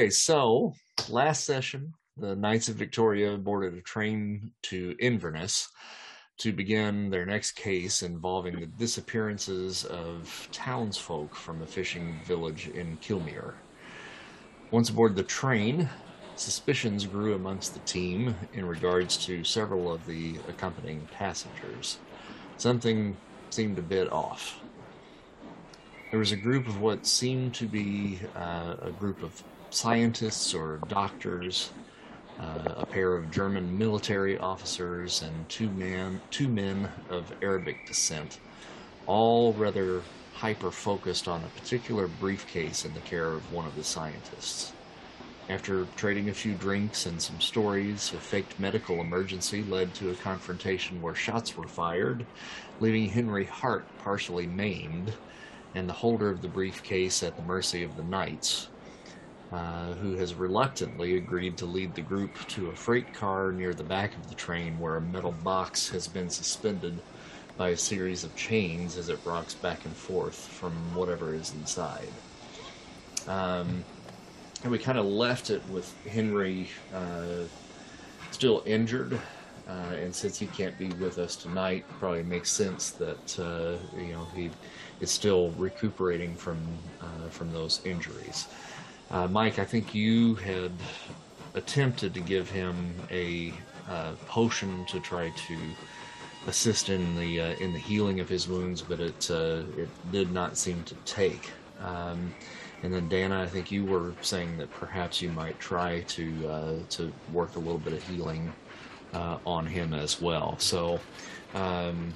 Okay, so last session, the Knights of Victoria boarded a train to Inverness to begin their next case involving the disappearances of townsfolk from a fishing village in Kilmere. Once aboard the train, suspicions grew amongst the team in regards to several of the accompanying passengers. Something seemed a bit off. There was a group of what seemed to be uh, a group of scientists or doctors uh, a pair of German military officers, and two men, two men of Arabic descent, all rather hyper focused on a particular briefcase in the care of one of the scientists. After trading a few drinks and some stories, a faked medical emergency led to a confrontation where shots were fired, leaving Henry Hart partially maimed and the holder of the briefcase at the mercy of the knights, uh, who has reluctantly agreed to lead the group to a freight car near the back of the train where a metal box has been suspended by a series of chains as it rocks back and forth from whatever is inside. Um, and we kind of left it with Henry uh, still injured. Uh, and since he can't be with us tonight, probably makes sense that uh, you know he is still recuperating from uh, from those injuries. Uh, Mike, I think you had attempted to give him a uh, potion to try to assist in the uh, in the healing of his wounds, but it uh, it did not seem to take. Um, and then Dana, I think you were saying that perhaps you might try to uh, to work a little bit of healing uh, on him as well. So. Um,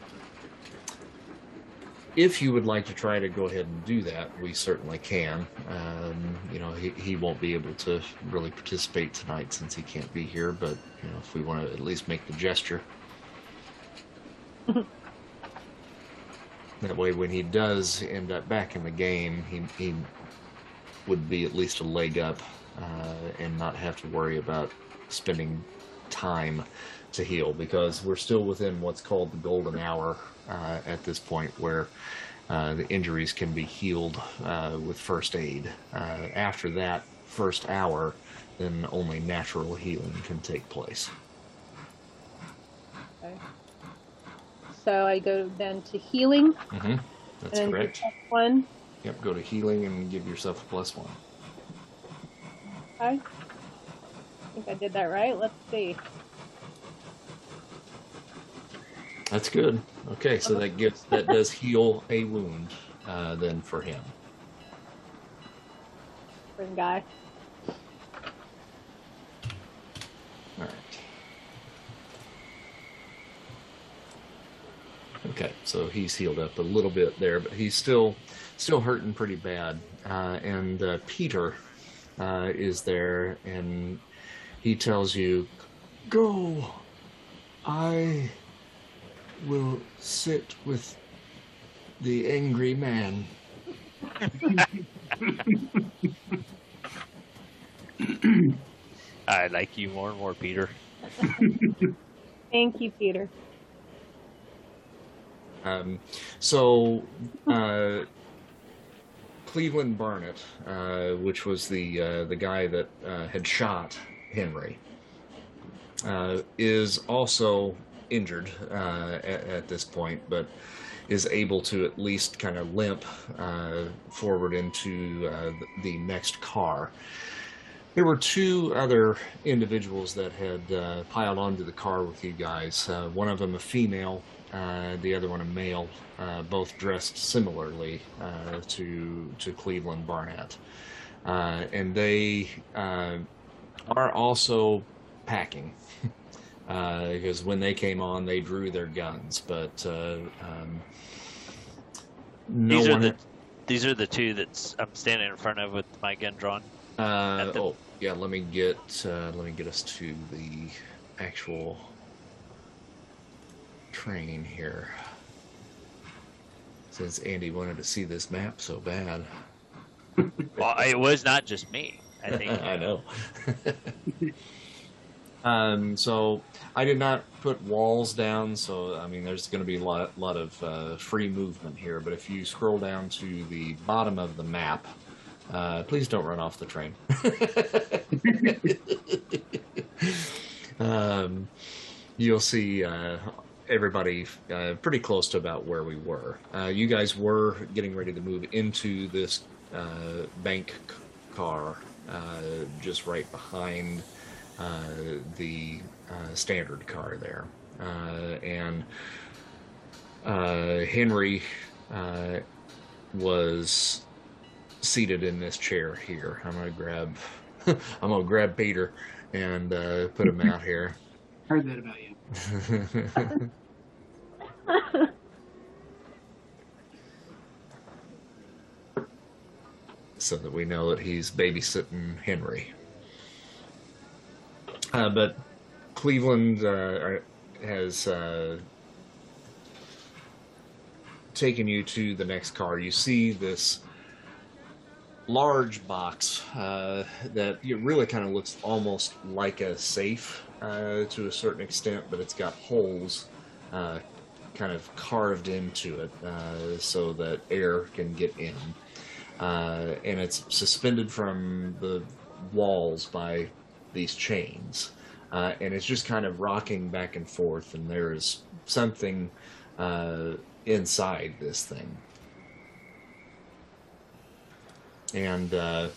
if you would like to try to go ahead and do that, we certainly can. Um, you know, he, he won't be able to really participate tonight since he can't be here, but, you know, if we want to at least make the gesture. that way, when he does end up back in the game, he, he would be at least a leg up uh, and not have to worry about spending time to heal because we're still within what's called the golden hour uh, at this point where uh, the injuries can be healed uh, with first aid. Uh, after that first hour, then only natural healing can take place. Okay. So I go then to healing. Mm-hmm. That's and correct. One. Yep, go to healing and give yourself a plus one. Okay. I think I did that right. Let's see. That's good. Okay, so that gives that does heal a wound uh, then for him. For the guy. All right. Okay, so he's healed up a little bit there, but he's still still hurting pretty bad. Uh, and uh, Peter uh, is there, and he tells you, "Go, I will sit with the angry man." I like you more and more, Peter. Thank you, Peter. Um, so, uh, Cleveland Barnett, uh, which was the uh, the guy that uh, had shot Henry, uh, is also injured uh, at, at this point, but is able to at least kind of limp uh, forward into uh, the, next car. There were two other individuals that had uh, piled onto the car with you guys. Uh, one of them a female, uh, the other one a male, both dressed similarly to to Cleveland Barnett, and they are also packing. Uh, because when they came on, they drew their guns, but uh, um, no these one. are the these are the two that I'm standing in front of with my gun drawn. Uh, the- oh, yeah. Let me get uh, let me get us to the actual train here. Since Andy wanted to see this map so bad. Well, it was not just me. I think I know. um, so I did not put walls down, so I mean, there's going to be a lot, lot of uh, free movement here. But if you scroll down to the bottom of the map, Uh, please don't run off the train. um, you'll see uh, everybody uh, pretty close to about where we were. Uh, you guys were getting ready to move into this uh, bank car just right behind the uh, standard car there. Uh, and uh, Henry uh, was seated in this chair here. I'm gonna grab, I'm gonna grab Peter and uh, put him out here. Heard that about you. so that we know that he's babysitting Henry. Uh, but Cleveland uh, has uh, taken you to the next car. You see this large box uh, that really kind of looks almost like a safe uh, to a certain extent, but it's got holes uh, kind of carved into it so that air can get in and it's suspended from the walls by these chains, uh, and it's just kind of rocking back and forth. And there is something uh, inside this thing, and uh,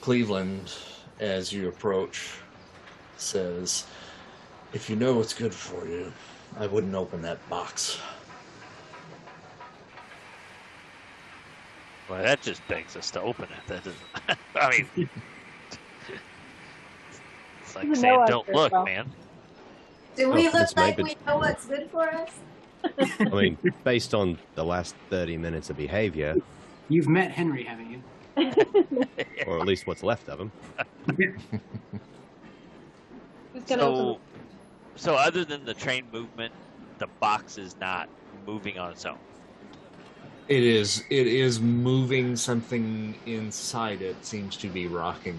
Cleveland, as you approach, says, "If you know what's good for you, I wouldn't open that box." Well, that just begs us to open it. That doesn't. I mean, like Even saying, I "Don't look, well. man." Do we Oh, look like we know what's good for us? I mean, based on the last 30 minutes of behavior, You've met Henry, haven't you? or at least what's left of him, Who's gonna open So, so other than the train movement, the box is not moving on its own. It is. It is moving something inside it. Seems to be rocking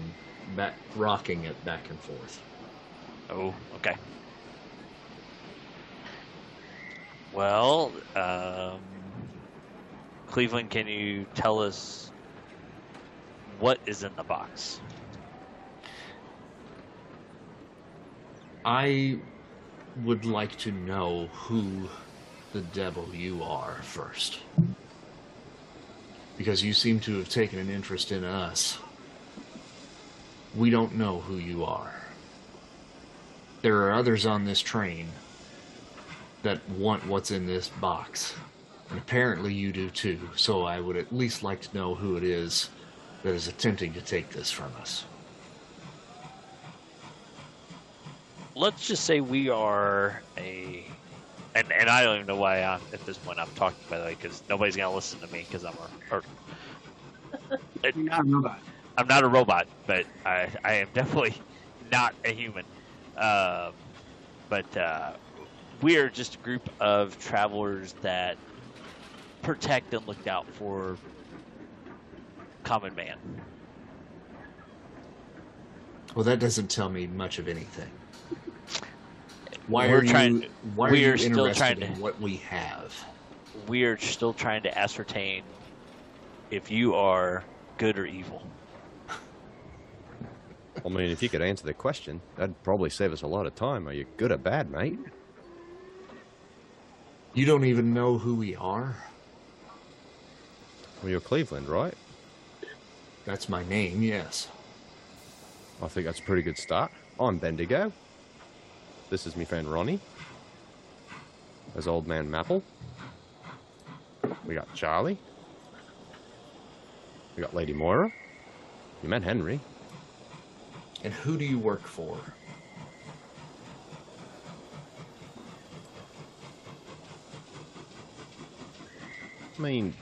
back, rocking it back and forth. Oh, okay. Well, um, Cleveland, can you tell us what is in the box? I would like to know who the devil you are first, because you seem to have taken an interest in us. We don't know who you are. There are others on this train that want what's in this box. And apparently you do too, so I would at least like to know who it is that is attempting to take this from us. Let's just say we are a, and and I don't even know why I'm at this point I'm talking by the way because nobody's gonna listen to me because I'm a, or You're not a robot. I'm not a robot, but I, I am definitely not a human. Um, but uh, we are just a group of travelers that protect and look out for common man. Well, that doesn't tell me much of anything. Why We're are you? trying- why we are are you still trying in to- what we have? We are still trying to ascertain if you are good or evil. I mean, if you could answer the question, that'd probably save us a lot of time. Are you good or bad, mate? You don't even know who we are. Well, you're Cleveland, right? That's my name. Yes. I think that's a pretty good start. I'm Bendigo. This is my friend Ronnie. There's old man Maple. We got Charlie. We got Lady Moira. You met Henry. And who do you work for? I mean,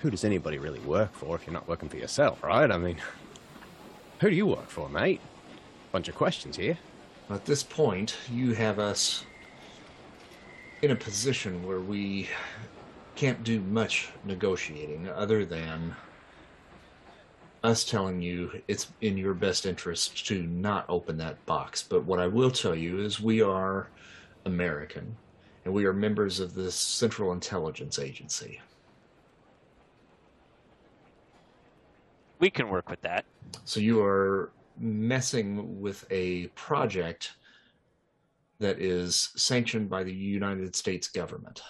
who does anybody really work for if you're not working for yourself, right? I mean, who do you work for, mate? Bunch of questions here. At this point, you have us in a position where we can't do much negotiating other than us telling you it's in your best interest to not open that box. But what I will tell you is we are American and we are members of the Central Intelligence Agency. we can work with that. So you are messing with a project that is sanctioned by the United States government.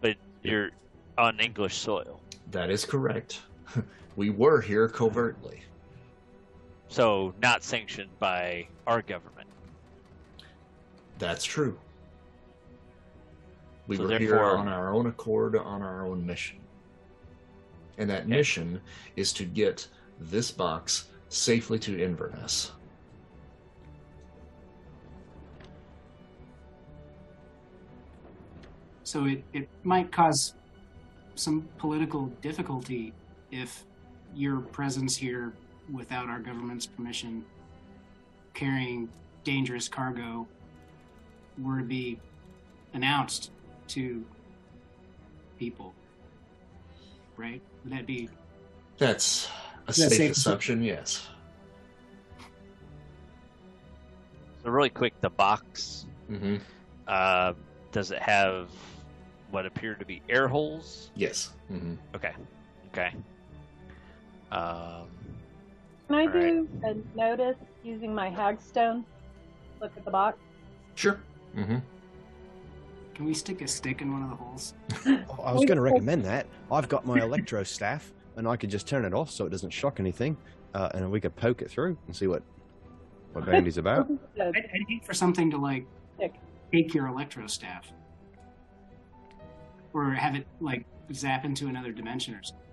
But you're on English soil, That is correct. we were here covertly. so not sanctioned by our government. That's true. We So were here on our own accord, on our own mission. And that mission is to get this box safely to Inverness. So it, it might cause some political difficulty if your presence here without our government's permission carrying dangerous cargo were to be announced to people. Right? Would that be That's a safe, safe? assumption, yes. So really quick, the box hmm uh, does it have what appear to be air holes? Yes. hmm Okay, okay. Um, Can I All do a notice using my hagstone? Look at the box. Sure. hmm can we stick a stick in one of the holes? Oh, I was going to recommend that. I've got my electro staff, and I could just turn it off so it doesn't shock anything, uh, and we could poke it through and see what what Bandy's about. I'd, I'd hate for something to like Stick. take your electro staff, or have it like zap into another dimension or something.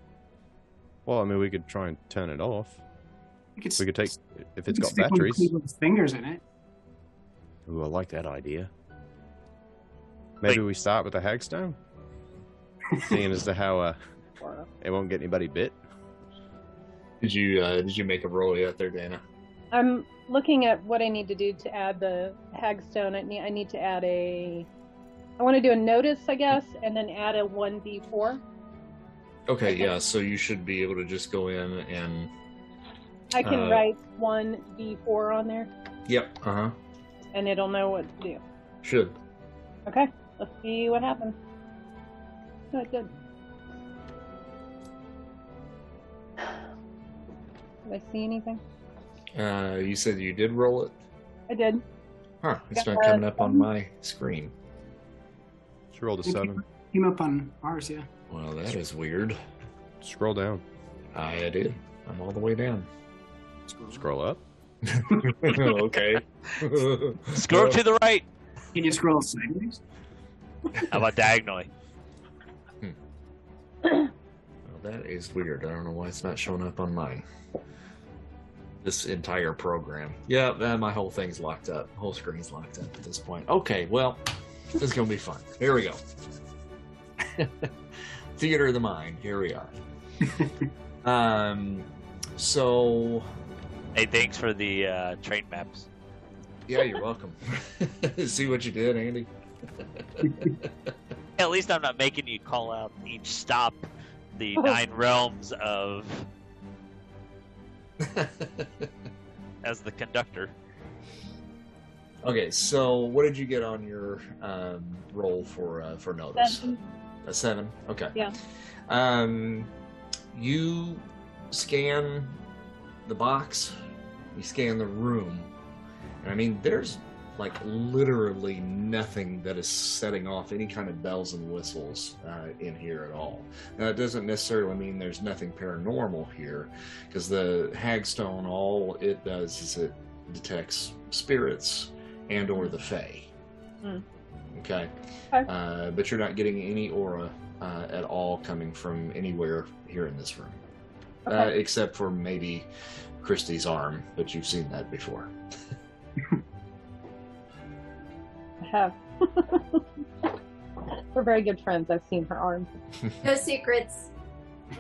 Well, I mean, we could try and turn it off. We could, We could take if it's we could got stick one of batteries. Fingers in it. Ooh, I like that idea. Maybe we start with the hagstone, seeing as to how uh, it won't get anybody bit. Did you uh, did you make a roll yet there, Dana? I'm looking at what I need to do to add the hagstone. I need, I need to add a. I want to do a notice, I guess, and then add a 1d4. Okay, yeah. So you should be able to just go in and I can Uh, write 1d4 on there, yep. Uh huh. and it'll know what to do. Should. Okay, let's see what happens. Oh, it did. Did I see anything? Uh, you said you did roll it. I did. Huh? It's Got not coming up on my screen. She rolled a Okay. seven. Came up on ours, yeah. Well, that is weird. Scroll down. I did. I'm all the way down. Scroll up. okay. scroll to the right. Can you scroll sideways? How about diagonally? Well, that is weird. I don't know why it's not showing up on mine. This entire program. Yeah, uh, my whole thing's locked up. Whole screen's locked up at this point. Okay, well, this is gonna be fun. Here we go. Theater of the mind. Here we are. um, so Hey, thanks for the uh, train maps. yeah, you're welcome. See what you did, Andy. At least I'm not making you call out each stop the nine realms of as the conductor. okay, so what did you get on your um, roll for uh, for notice? Seven. A seven. Okay. Yeah. Um, you scan the box. You scan the room, and I mean, there's like literally nothing that is setting off any kind of bells and whistles uh, in here at all. Now, it doesn't necessarily mean there's nothing paranormal here, because the hagstone, all it does is it detects spirits and or the fae. Hmm. Okay, Okay. uh, but you're not getting any aura uh, at all coming from anywhere here in this room, uh, except for maybe Christie's arm, but you've seen that before. I have. We're very good friends. I've seen her arm. No secrets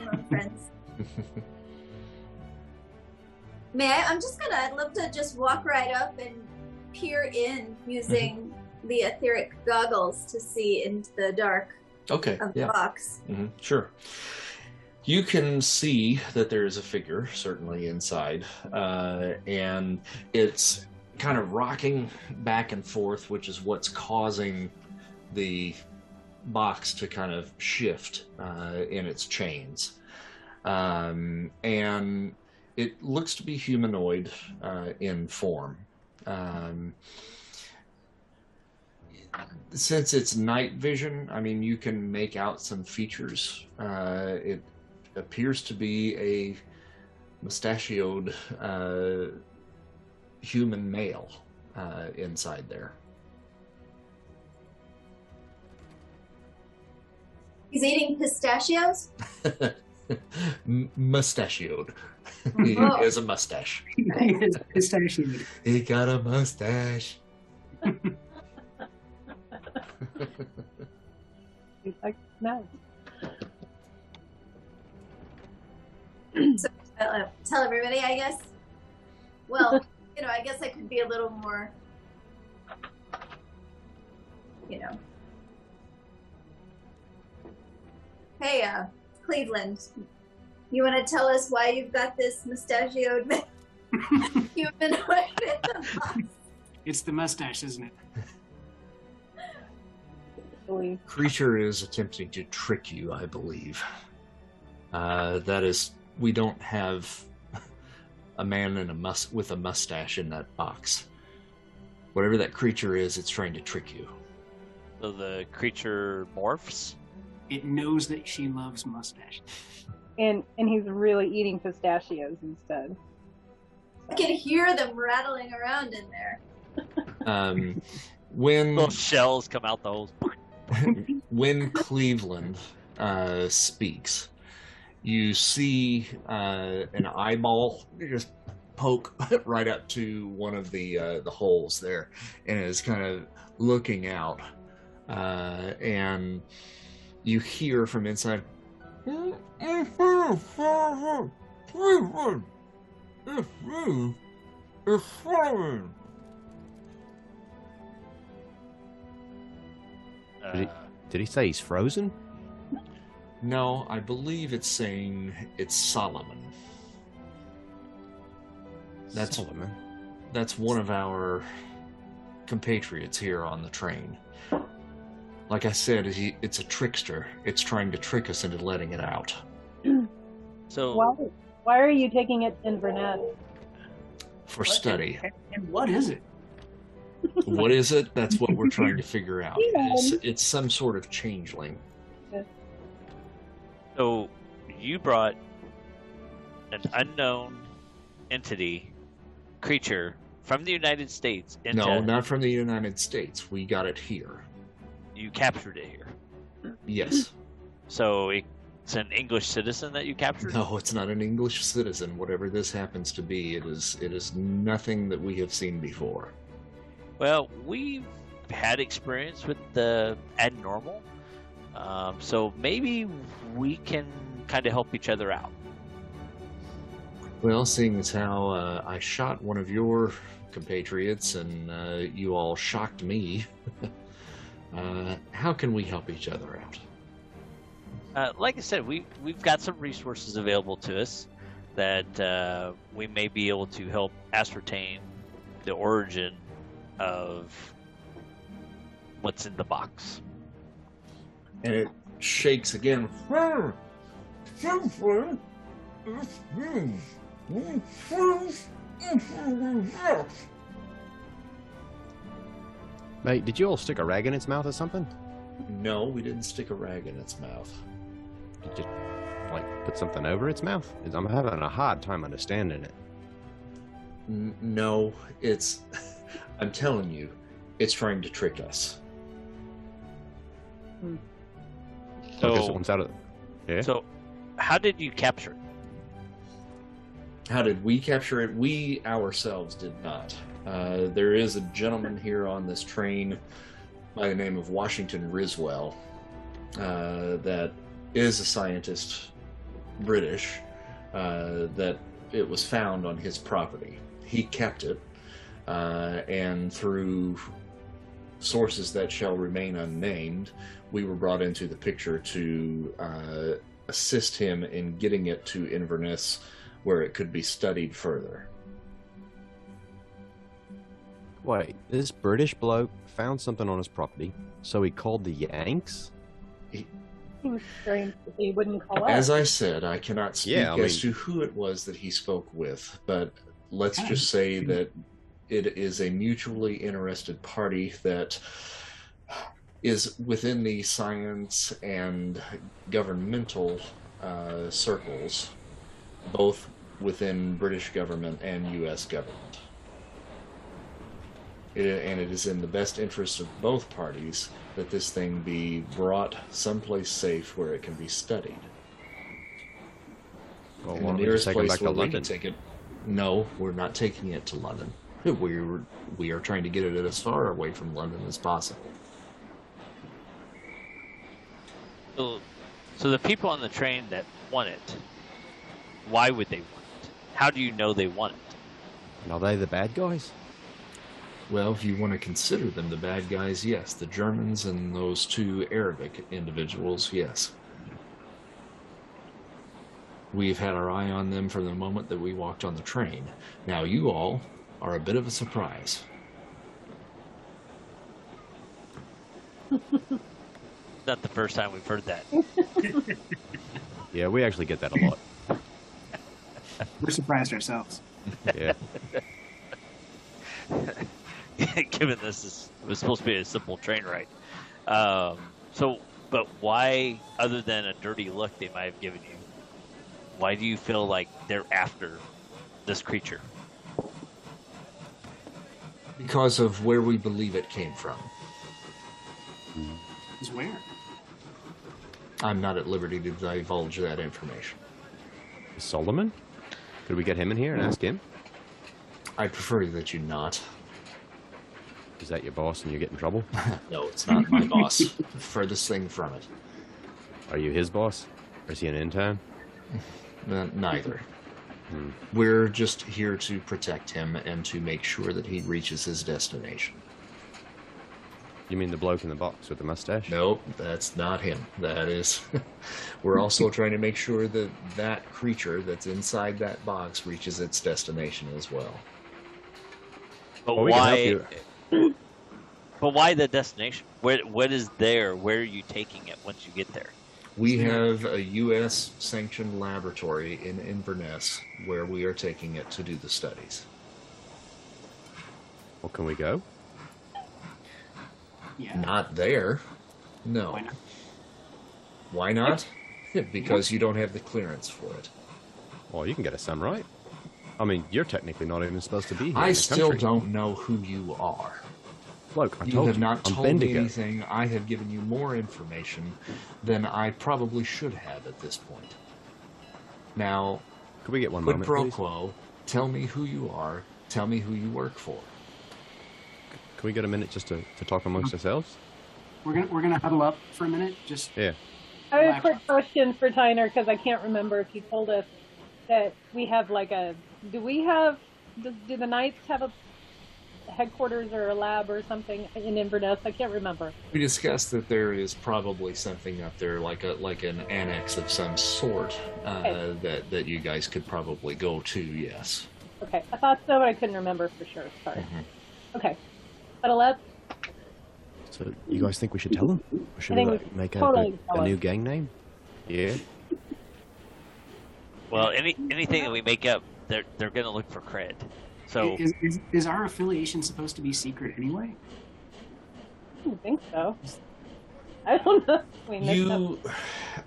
among friends. May I? I'm just gonna. I'd love to just walk right up and peer in using the etheric goggles to see into the dark Okay, of the yeah. box. Mhm, Sure. You can see that there is a figure, certainly inside, uh, and it's kind of rocking back and forth, which is what's causing the box to kind of shift uh, in its chains. um, and it looks to be humanoid uh, in form. Um, since it's night vision, I mean, you can make out some features. Uh, it appears to be a mustachioed uh, human male uh, inside there. He's eating pistachios. M- mustachioed. he Oh. has a mustache. It's pistachioed. He got a mustache. He's like, no. Uh, tell everybody, I guess. Well, you know, I guess I could be a little more, you know. Hey, uh, Cleveland, you want to tell us why you've got this mustachioed humanoid in the? It's the mustache, isn't it? Really. Creature is attempting to trick you, I believe. Uh, that is, we don't have a man in a mus- with a mustache in that box. Whatever that creature is, it's trying to trick you. So the creature morphs. It knows that she loves mustache. And and he's really eating pistachios instead. I can hear them rattling around in there. Um, when Little shells come out the holes. when Cleveland uh, speaks, you see uh, an eyeball just poke right up to one of the uh, the holes there, and is kind of looking out, uh, and you hear from inside. Uh, Did he- Did he say he's frozen? No, I believe it's saying it's Solomon. That's Solomon. that's one of our compatriots here on the train. Like I said, he, it's a trickster. It's trying to trick us into letting it out. so Why why are you taking it to Inverness? For study. And, and what is it? What is it? That's what we're trying to figure out. It's, it's some sort of changeling. So you brought an unknown entity, creature from the United States into. No, not from the United States. We got it here. You captured it here. Yes. So it's an English citizen that you captured. No, it's not an English citizen. Whatever this happens to be, it is it is nothing that we have seen before. Well, we've had experience with the abnormal, um, so maybe we can kind of help each other out. Well, seeing as how uh, I shot one of your compatriots and uh, you all shocked me, uh, how can we help each other out? Uh, like I said, we we've got some resources available to us that uh, we may be able to help ascertain the origin of what's in the box. And it shakes again. Mate, did you all stick a rag in its mouth or something? No, we didn't stick a rag in its mouth. Did you just like put something over its mouth? 'Cause I'm having a hard time understanding it. N- no, it's. I'm telling you, it's trying to trick us. I guess So, one's out of. Yeah. so how did you capture it? How did we capture it? We ourselves did not. Uh, there is a gentleman here on this train by the name of Washington Riswell uh, that is a scientist, British, uh, that it was found on his property. He kept it, uh, and through sources that shall remain unnamed, we were brought into the picture to uh, assist him in getting it to Inverness where it could be studied further. Wait, this British bloke found something on his property, so he called the Yanks? Seems strange that they wouldn't call us. As I said, I cannot speak Yeah, I as to who it was that he spoke with, but let's just say that it is a mutually interested party that is within the science and governmental uh, circles, both within British government and U.S. government. It, and it is in the best interest of both parties that this thing be brought someplace safe where it can be studied. Well, And the don't we just nearest place where we London? can take it. No, we're not taking it to London. We're we are trying to get it as far away from London as possible. So, so the people on the train that want it, why would they want it? How do you know they want it? And are they the bad guys? Well, if you want to consider them the bad guys, yes. The Germans and those two Arabic individuals, yes. We've had our eye on them from the moment that we walked on the train. Now, you all are a bit of a surprise. Not the first time we've heard that. Yeah, we actually get that a lot. We're surprised ourselves. Yeah. Given this is was supposed to be a simple train ride. Um, so, but why, other than a dirty look they might have given you, why do you feel like they're after this creature? Because of where we believe it came from. Is where? I'm not at liberty to divulge that information. Solomon? Could we get him in here and ask him? I prefer that you not. Is that your boss and you get in trouble? No, it's not my boss. Furthest thing from it. Are you his boss? Or is he an intern? Uh, neither. Hmm. We're just here to protect him and to make sure that he reaches his destination. You mean the bloke in the box with the mustache? Nope, that's not him. That is. We're also trying to make sure that that creature that's inside that box reaches its destination as well. But Well, we why? But why the destination? Where, what is there? Where are you taking it once you get there? We have a U.S. sanctioned laboratory in Inverness where we are taking it to do the studies. Well, can we go? Yeah. Not there. No. Why not? Why not? because you don't have the clearance for it. Well, you can get a some, right? I mean, you're technically not even supposed to be here. I in the still country. don't know who you are. Look, I You told have you, not I'm told me anything. I have given you more information than I probably should have at this point. Now, Could we get one quid moment, pro please? quo, tell me who you are, tell me who you work for. Can we get a minute just to, to talk amongst mm-hmm. ourselves? We're gonna we're gonna huddle up for a minute. Just Yeah. I have a quick question for Tyner because I can't remember if you told us that we have like a. Do we have? Do, do the Knights have a headquarters or a lab or something in Inverness? I can't remember. We discussed that there is probably something up there, like a like an annex of some sort, uh, Okay. that that you guys could probably go to. Yes. Okay, I thought so, but I couldn't remember for sure. Sorry. Mhm. Okay, but let's. So, you guys think we should tell them? Or should we we like, make totally a, tell a new gang name? Yeah. Well, any anything that we make up, they're they're gonna look for cred. So is, is is our affiliation supposed to be secret anyway? I don't think so. I don't know. We mixed up. You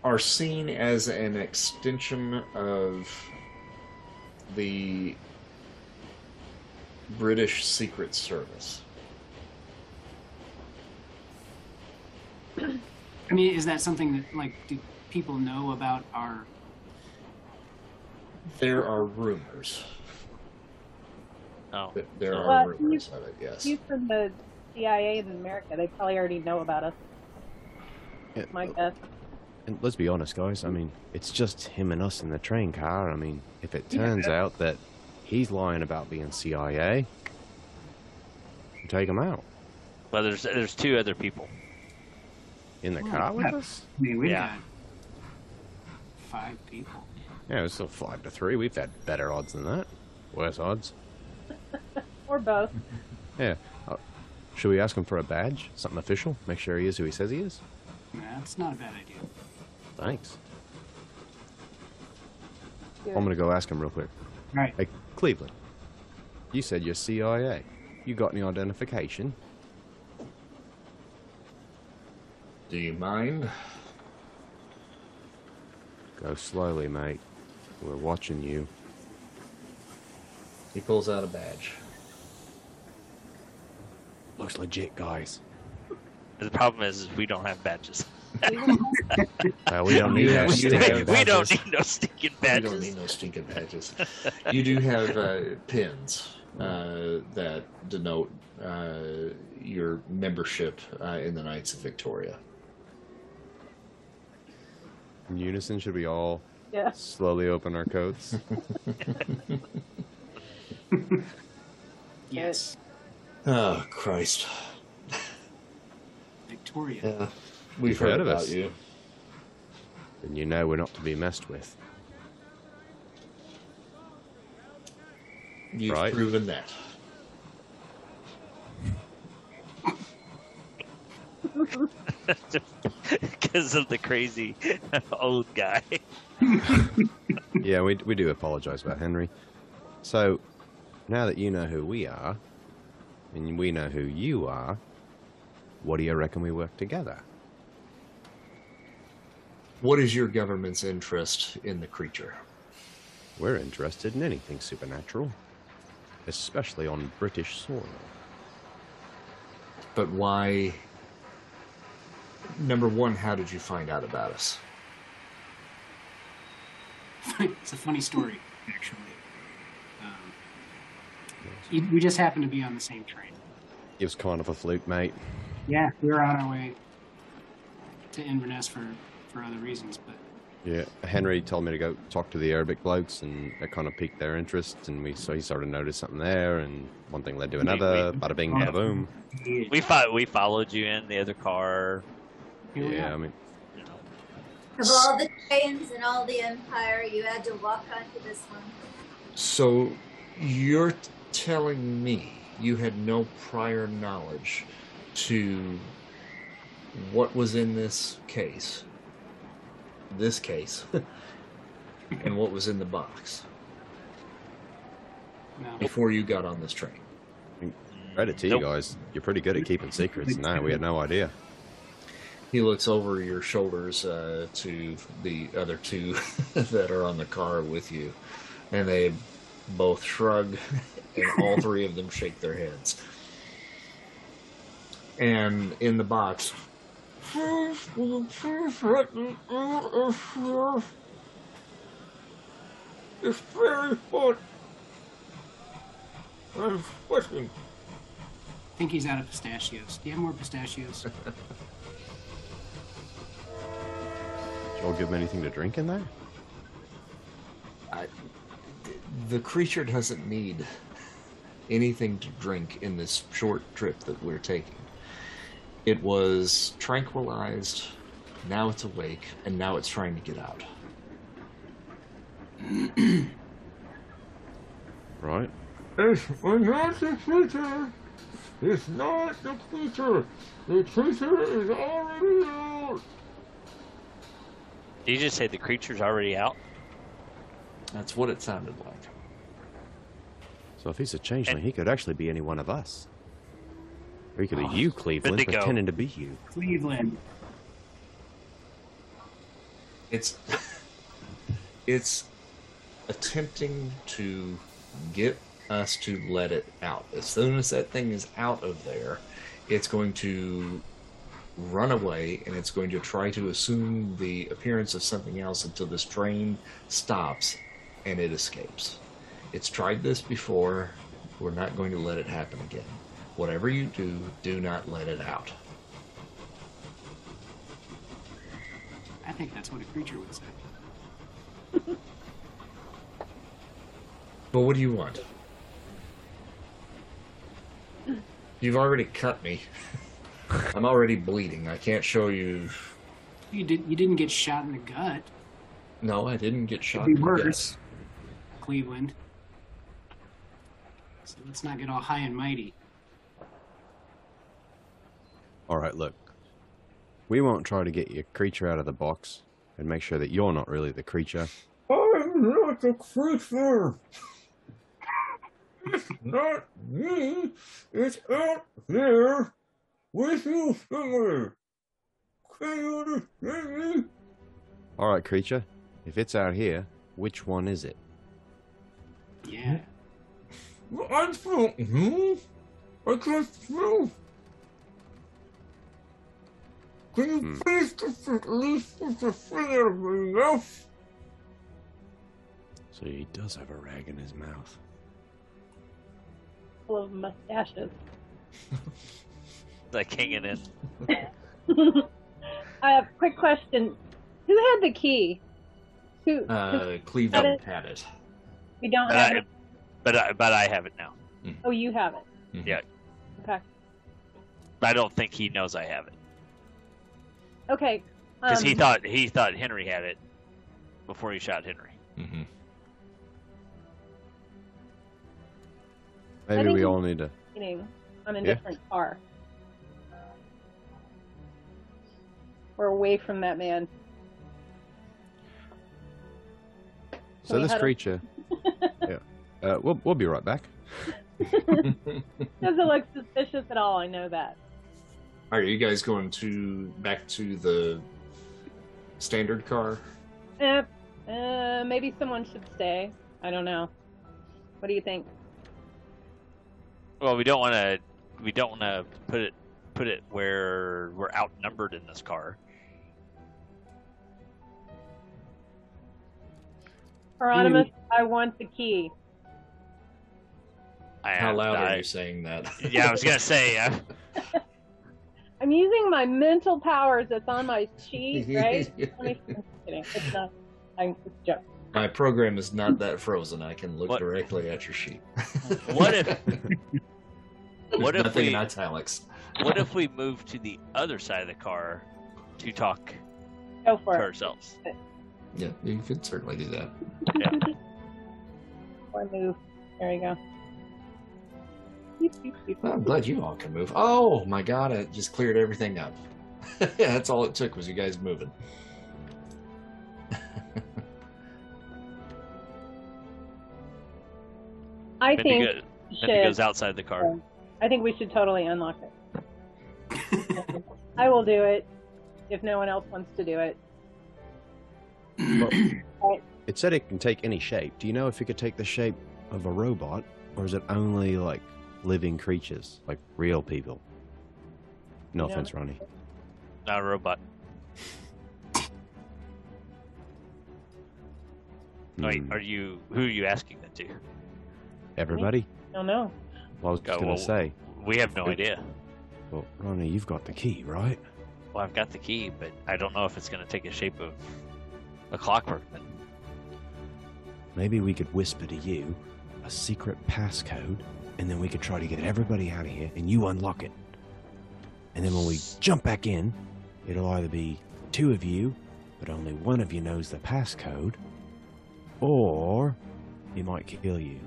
are seen as an extension of the British Secret Service. I mean, is that something that like do people know about our? There are rumors. Oh, There So- are Well, rumors of it. Yes. You from the CIA in America, they probably already know about us. Yeah, My guess. And let's be honest, guys. I mean, it's just him and us in the train car. I mean, if it turns out that he's lying about being CIA, we take him out well, there's there's two other people. in the Oh, car with yeah. us. I mean, we've Yeah. got five people. Yeah, it's still five to three. We've had better odds than that. Worse odds. Or both. Yeah. Uh, should we ask him for a badge? Something official? Make sure he is who he says he is. That's not a bad idea. Thanks. Good. I'm gonna go ask him real quick. Right. Hey, Cleveland. You said you're CIA. You got any identification? Do you mind? Go slowly, mate. We're watching you. He pulls out a badge. Looks legit, guys. The problem is, is we don't have badges. Uh, we don't need You that have- you stinking have- we don't need no stinking You don't badges. need no stinking badges. you do have uh, pins uh, that denote uh, your membership uh, in the Knights of Victoria. In unison, should we all Yeah. slowly open our coats? Yes. Oh Christ! Victoria. Yeah, we've You've heard, heard about us. you. and you know we're not to be messed with. You've Right. proven that. Because of the crazy old guy. yeah, we, we do apologize about Henry. So, now that you know who we are, and we know who you are, what do you reckon we work together? What is your government's interest in the creature? We're interested in anything supernatural, especially on British soil. But why? Number one, how did you find out about us? it's a funny story, actually. You- we just happened to be on the same train. It was kind of a fluke, mate. Yeah, we were on our way to Inverness for, for other reasons, but Yeah, Henry told me to go talk to the Arabic blokes, and it kind of piqued their interest, and we so he sort of noticed something there, and one thing led to another. Bada bing, bada boom. We fo- we followed you in the other car. Here Yeah. I mean, You know. Of all the trains in all the empire, you had to walk onto this one. So you're telling me you had no prior knowledge to what was in this case, this case, and what was in the box No. before you got on this train? credit to Nope. you guys. You're pretty good at keeping secrets. No, we had no idea. He looks over your shoulders uh, to the other two that are on the car with you, and they both shrug, and all three of them shake their heads. And in the box, it's very hot. I'm sweating. I think he's out of pistachios. Do you have more pistachios? Did you all give him anything to drink in there? I, the creature doesn't need anything to drink in this short trip that we're taking. It was tranquilized, now it's awake, and now it's trying to get out. Right. It's not the creature! It's not the creature! The creature is already out! Did you just say the creature's already out? That's what it sounded like. So if he's a changeling, he could actually be any one of us. Or he could be Oh, you, Cleveland, Bendigo. pretending to be you. Cleveland. it's it's attempting to get us to let it out. As soon as that thing is out of there, it's going to run away and it's going to try to assume the appearance of something else until this train stops and it escapes. It's tried this before. We're not going to let it happen again. Whatever you do, do not let it out. I think that's what a creature would say. But what do you want? You've already cut me. I'm already bleeding. I can't show you. You did. You didn't get shot in the gut. No, I didn't get shot. Could be in the gut. worse. Cleveland. So let's not get all high and mighty. All right, look. We won't try to get your creature out of the box and make sure that you're not really the creature. I'm not a creature. It's not me. It's out there with you somewhere. Can you understand me? All right, creature. If it's out here, which one is it? Yeah. I don't know. I can't know. Can you Hmm. please just at least put the finger in my mouth? So he does have a rag in his mouth. Full of mustaches. Like hanging in. It. I have a quick question. Who had the key? Who? who- Uh, Cleveland it. had it. We don't But have I, it. but I, but I have it now. Oh, you have it. Mhm. Yeah. Okay. But I don't think he knows I have it Okay. because he um, thought he thought Henry had it before he shot Henry. Mhm. Maybe we all need to. meeting on a Yeah. different car. We're away from that man. So we this had a- creature. Yeah. Uh, we'll we'll be right back. Doesn't look suspicious at all. I know that. All right, are you guys going to back to the standard car? Eh, uh, maybe someone should stay. I don't know. What do you think? Well, we don't want to we don't want to put it put it where we're outnumbered in this car. Hieronymus, I want the key. I, How loud I, are you saying that? Yeah, I was gonna say. Uh, I'm using my mental powers that's on my sheet, right? Let me- I'm kidding. It's not. I'm it's a. My program is not that frozen. I can look What- directly at your sheet. What if- what if nothing in we- italics? what if we move to the other side of the car to talk Go to it. ourselves? Yeah, you could certainly do that. Or move. There you go. Well, I'm glad you all can move. Oh my god, it just cleared everything up. yeah, That's all it took was you guys moving. I Mindy, think go, we Mindy should. goes outside the car. I think we should totally unlock it. I will do it if no one else wants to do it. It said it can take any shape. Do you know if it could take the shape of a robot, or is it only like living creatures, like real people? No Yeah. offense, Ronnie. Not a robot. Wait, Hmm, are you who are you asking that to? everybody? I don't know. Well, I was Go, just gonna well- say. We have no idea. Well, Ronnie, you've got the key, right? Well, I've got the key, but I don't know if it's going to take the shape of a clockwork. Maybe we could whisper to you a secret passcode, and then we could try to get everybody out of here, and you unlock it. And then when we jump back in, it'll either be two of you, but only one of you knows the passcode, or he might kill you.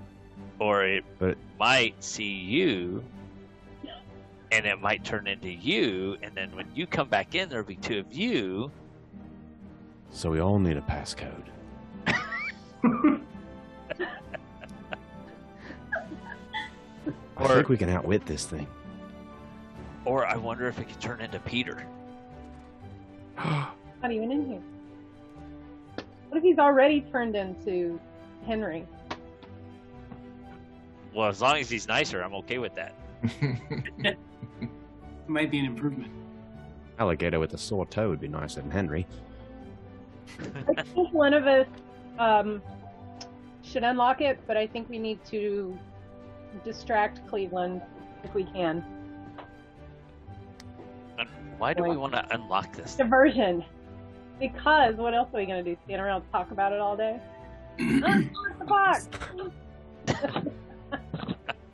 Or it But- might see you, and it might turn into you, and then when you come back in, there'll be two of you. So we all need a passcode. I Or- think we can outwit this thing. Or I wonder if it could turn into Peter. Not even in here. What if he's already turned into Henry? Well, as long as he's nicer, I'm okay with that. Might be an improvement. Alligator with a sore toe would be nicer than Henry. I think one of us um, should unlock it, but I think we need to distract Cleveland if we can. And why do we want to unlock this? Diversion. Because what else are we going to do? Stand around and talk about it all day? Unlock the box!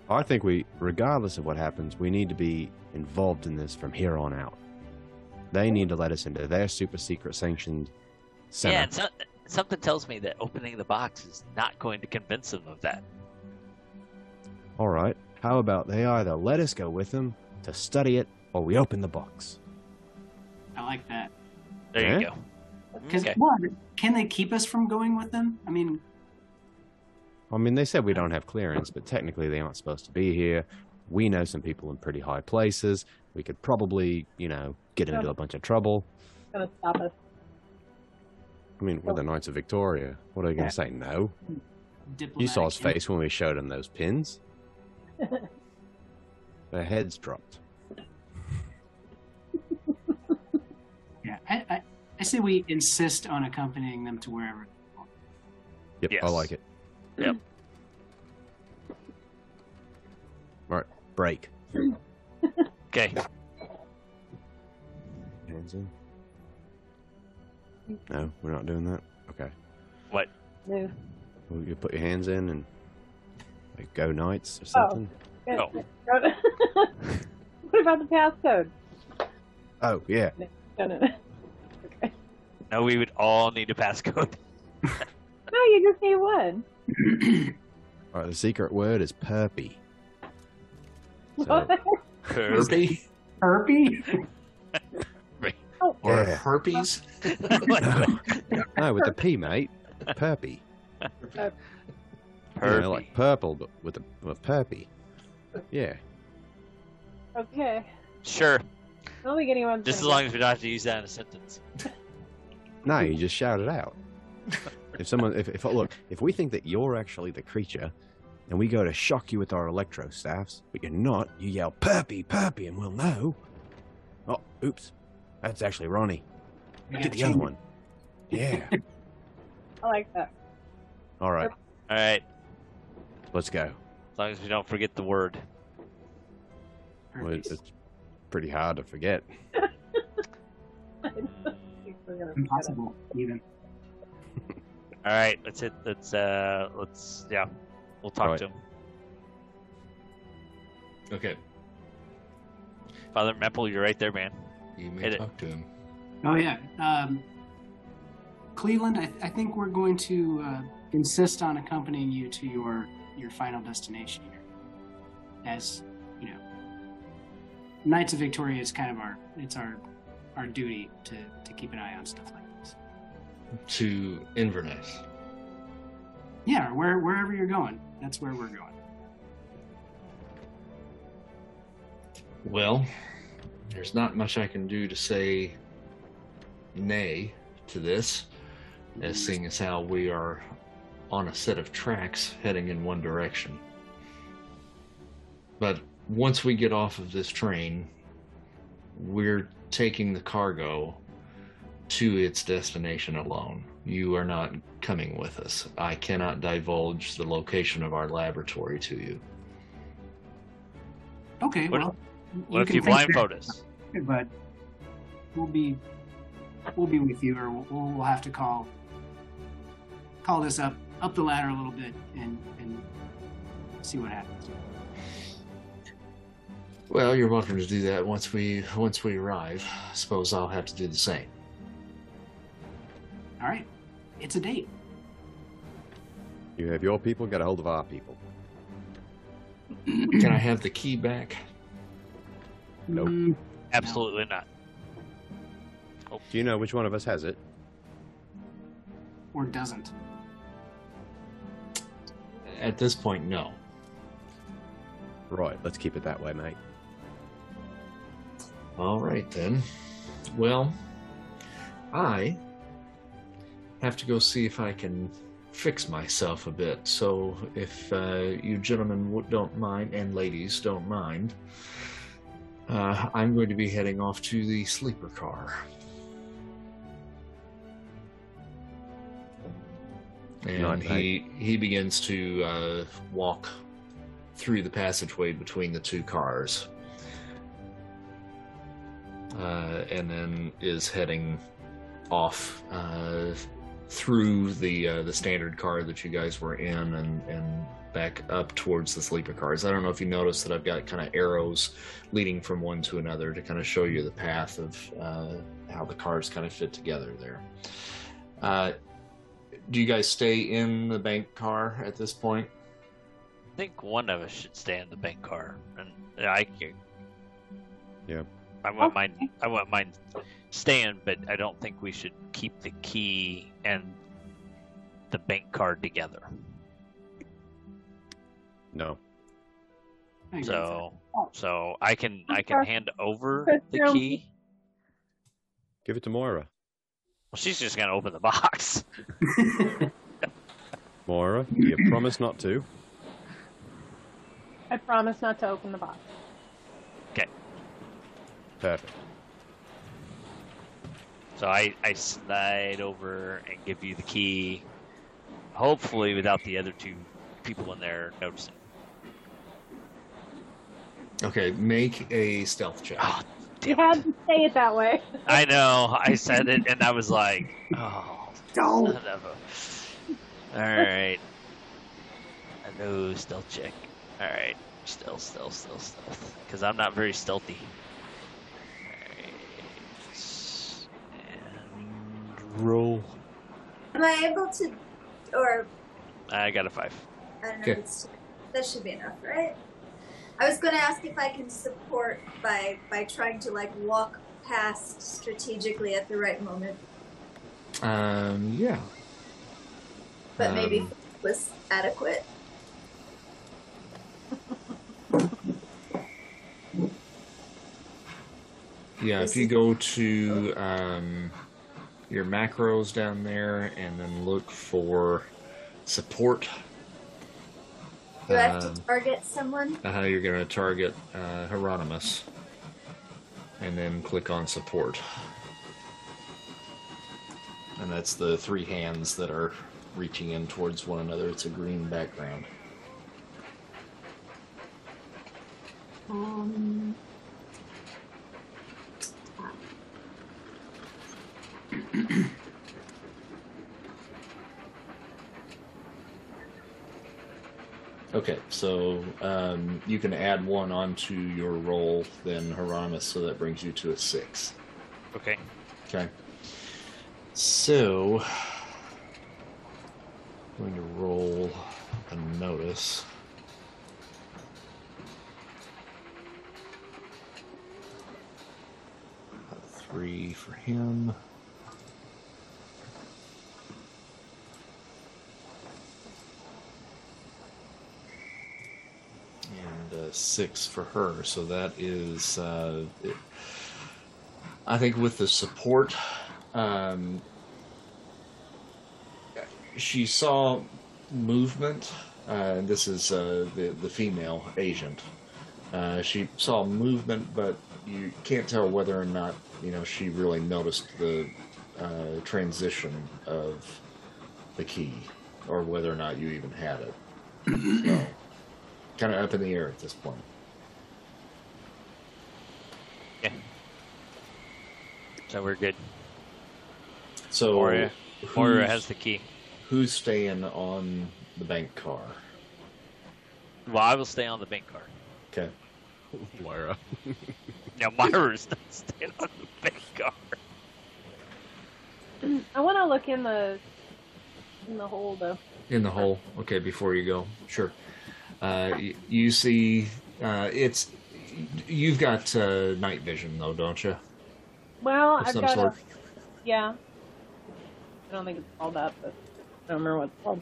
I think we, regardless of what happens, we need to be involved in this from here on out. They need to let us into their super secret sanctioned center. Yeah, and so, something tells me that opening the box is not going to convince them of that. All right. How about they either let us go with them to study it, or we open the box. I like that. There Yeah? you eh? go. Because Okay. one, can they keep us from going with them? I mean, I mean, they said we don't have clearance, but technically they aren't supposed to be here. We know some people in pretty high places. We could probably, you know, get into a bunch of trouble. Gonna stop us. I mean, we're the Knights of Victoria. What are they going to say? No? diplomatic. You saw his face when we showed him those pins. Their heads dropped. Yeah, I, I, I say we insist on accompanying them to wherever. Yep, I like it. Yep. All right, break. Okay. Hands in. No, we're not doing that. Okay. What? No. Well, you put your hands in and like go knights or Oh. something. Good. Oh. what about the passcode? Oh, yeah. No, no, no. Okay. No, we would all need a passcode. No, you just need one. All right, the secret word is perpy. So, What? Herpy Herpy? Oh, or Yeah. herpes? no, with the P, mate. Perpy. You know, like purple, but with a with perpy. Yeah. okay. Sure. I don't think anyone's. Just as gonna long as we don't have to use that in a sentence. No, you just shout it out. If someone, if, if look, if we think that you're actually the creature, and we go to shock you with our electro staffs, but you're not, you yell "Perpy, Perpy," and we'll know. Oh, oops, that's actually Ronnie. We Get the other one. Yeah. I like that. All right, All right. let's go. As long as we don't forget the word. Well, it's it's pretty hard to forget. I don't think we're gonna forget it. Impossible, even. All right. Let's hit. Let's. Uh. Let's. Yeah. We'll talk Right. to him. Okay, Father Mepple, you're right there, man. You may talk to him. Oh yeah, um, Cleveland. I, I think we're going to uh, insist on accompanying you to your your final destination here, as you know. Knights of Victoria is kind of our it's our our duty to to keep an eye on stuff like this. To Inverness. Yeah, where wherever you're going, that's where we're going. Well, there's not much I can do to say nay to this, as seeing as how we are on a set of tracks heading in one direction. But once we get off of this train, we're taking the cargo to its destination alone. You are not coming with us. I cannot divulge the location of our laboratory to you. Okay, What- well, What if you think blindfold that, us? But we'll be we'll be with you, or we'll, we'll have to call call this up up the ladder a little bit and and see what happens. Well, you're welcome to do that once we once we arrive. I suppose I'll have to do the same. All right, it's a date. You have your people, get a hold of our people. Can I have the key back? Nope. Mm, Absolutely not. Do you know which one of us has it? or doesn't. At this point, no. Right, let's keep it that way, mate. All right then. Well, I have to go see if I can fix myself a bit. So, if uh, you gentlemen don't mind, and ladies don't mind, uh, I'm going to be heading off to the sleeper car. And he he begins to uh, walk through the passageway between the two cars uh, and then is heading off uh, through the uh, the standard car that you guys were in and and back up towards the sleeper cars. I don't know if you noticed that I've got kind of arrows leading from one to another to kind of show you the path of uh, how the cars kind of fit together there. Uh, do you guys stay in the bank car at this point? I think one of us should stay in the bank car, and I can. I wouldn't mind. I wouldn't mind staying, but I don't think we should keep the key and the bank card together. No. I agree with So, oh. so I can I can hand over the key. Give it to Moira. Well, she's just gonna open the box. Moira, you promise not to. I promise not to open the box. Okay. Perfect. So I I slide over and give you the key. Hopefully, without the other two people in there noticing. Okay, make a stealth check. Oh, You had to say it that way. I know. I said it, and I was like, oh, son of a. All right. Hello, stealth check. All right, stealth, stealth, stealth, stealth. Because I'm not very stealthy. Alright. And roll. Am I able to, or I got a five. I don't know. Okay. That should be enough, right? I was going to ask if I can support by by trying to like walk past strategically at the right moment, Um, yeah. but maybe Um, was adequate. Yeah, if you go to um, your macros down there and then look for support, Do I have um, to target someone? uh, you're going to target uh, Hieronymus and then click on support. And that's the three hands that are reaching in towards one another. It's a green background. Um, Okay, so um, you can add one onto your roll, then Hieronymus, so that brings you to a six. Okay. Okay. So, I'm going to roll a notice. A three for him. And a six for her. So that is. Uh, it- I think with the support, um, she saw movement. Uh, this is uh, the the female agent. Uh, she saw movement, but you can't tell whether or not you know she really noticed the uh, transition of the key, or whether or not you even had it. so, kind of up in the air at this point. Yeah. So we're good. So, Moira, Moira has the key. Who's staying on the bank car? Well, I will stay on the bank car. Okay. Moira. Now Myra's not staying on the bank car. I want to look in the in the hole though. In the hole. Okay, before you go. Sure. Uh, you see, uh, it's. You've got uh, night vision, though, don't you? Well, Of I've some got sort. a yeah. I don't think it's called that, but I don't remember what it's called.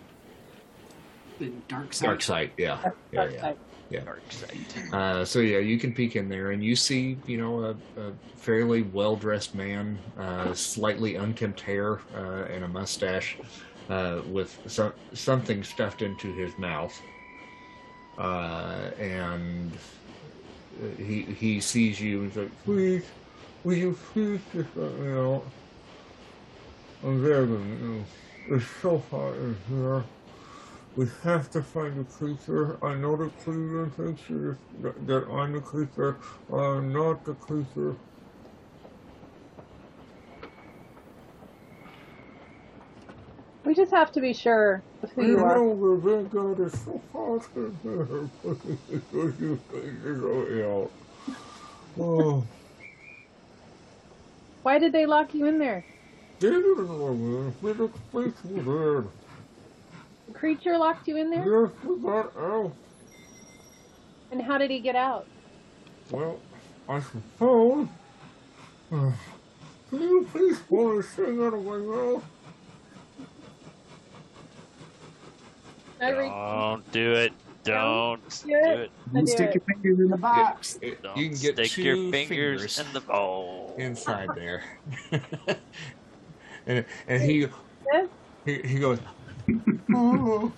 The dark side. Dark sight, yeah. Yeah, Dark yeah. side. Yeah. Dark sight. Uh, so yeah, you can peek in there, and you see, you know, a, a fairly well-dressed man, uh, slightly unkempt hair uh, and a mustache, uh, with some, something stuffed into his mouth, uh, and he he sees you and he's like, "Please, will you please just let me out? I'm begging you. It's so hot in here." We have to find the creature. I know the Cleveland thinks that, that I'm the creature. I'm not the creature. Just have to be sure of who You you are. know the big guy is so hot in here. Please, will you please just let me out? Oh, Why did they lock you in there? they didn't know me. We look faithful dead. The creature locked you in there? Yes, we got out. And how did he get out? Well, I suppose Can you please pull this thing out of my mouth? I Don't do it. Don't do do it. it. Stick your fingers in the box. It- Don't you can get stick two your fingers, fingers in the oh. inside there. and and he he, he goes. "Oh."